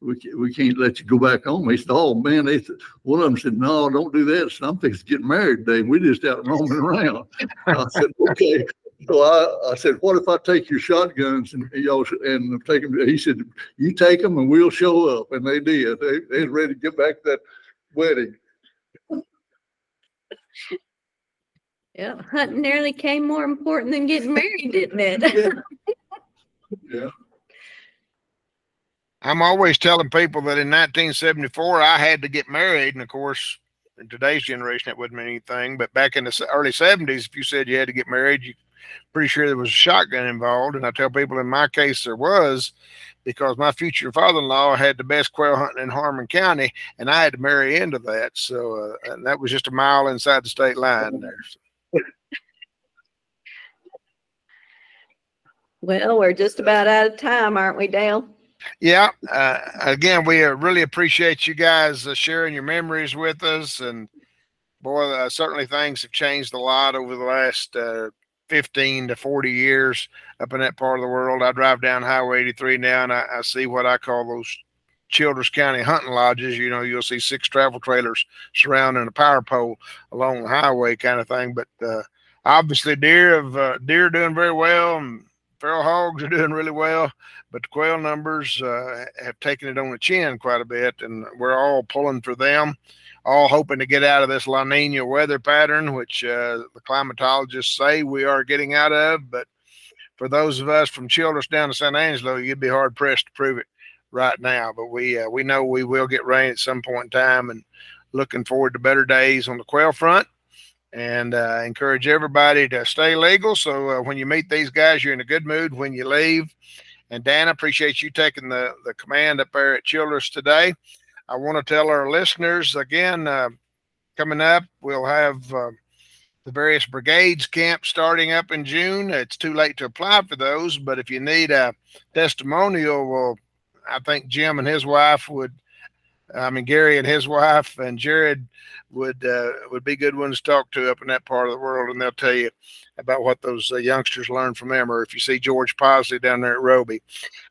we we can't let you go back home. He said, oh, man, they, th- one of them said, no, don't do that. Said, I'm fixing to get married, Dave. We just out roaming around. I said, okay. So I, I said, what if I take your shotguns and y'all, sh- and take them? He said, you take them and we'll show up. And they did. They, they was ready to get back to that wedding. Yeah, hunting nearly came more important than getting married, didn't it? Yeah. I'm always telling people that in 1974, I had to get married. And of course, in today's generation, that wouldn't mean anything. But back in the early 70s, if you said you had to get married, you pretty sure there was a shotgun involved. And I tell people in my case, there was because my future father in law had the best quail hunting in Harmon County, and I had to marry into that. So, uh, and that was just a mile inside the state line there. Well, we're just about out of time, aren't we, Dale? Yeah. Uh, again, we uh, really appreciate you guys uh, sharing your memories with us. And boy, uh, certainly things have changed a lot over the last uh, 15 to 40 years up in that part of the world. I drive down Highway 83 now and I, I see what I call those Childress County hunting lodges. You know, you'll see six travel trailers surrounding a power pole along the highway kind of thing. But uh, obviously, deer have uh, deer are doing very well and feral hogs are doing really well but the quail numbers uh, have taken it on the chin quite a bit, and we're all pulling for them, all hoping to get out of this La Nina weather pattern, which uh, the climatologists say we are getting out of. But for those of us from Childress down to San Angelo, you'd be hard pressed to prove it right now. But we uh, we know we will get rain at some point in time, and looking forward to better days on the quail front. And uh, encourage everybody to stay legal. So uh, when you meet these guys, you're in a good mood when you leave. And Dan, appreciate you taking the, the command up there at Childress today. I want to tell our listeners again, uh, coming up, we'll have uh, the various brigades camps starting up in June. It's too late to apply for those, but if you need a testimonial, well, I think Jim and his wife would, I mean, Gary and his wife and Jared would uh, would be good ones to talk to up in that part of the world, and they'll tell you about what those uh, youngsters learned from them, or if you see George Posley down there at Roby.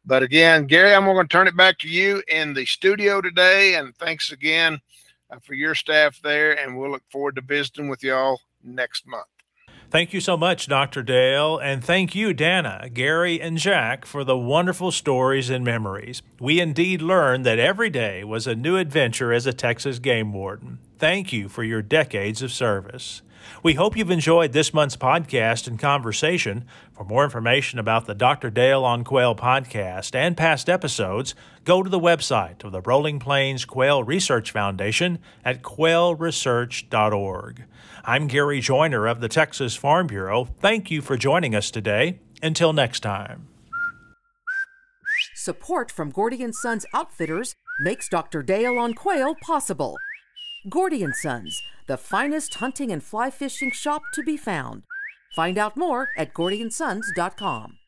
But again, Gary, I'm going to turn it back to you in the studio today, and thanks again uh, for your staff there, and we'll look forward to visiting with y'all next month. Thank you so much, Dr. Dale, and thank you, Dana, Gary, and Jack, for the wonderful stories and memories. We indeed learned that every day was a new adventure as a Texas game warden. Thank you for your decades of service. We hope you've enjoyed this month's podcast and conversation. For more information about the Dr. Dale on Quail podcast and past episodes, go to the website of the Rolling Plains Quail Research Foundation at quailresearch.org. I'm Gary Joiner of the Texas Farm Bureau. Thank you for joining us today. Until next time. Support from Gordy and Sons Outfitters makes Dr. Dale on Quail possible. Gordy and Sons, the finest hunting and fly fishing shop to be found. Find out more at gordyandsons.com.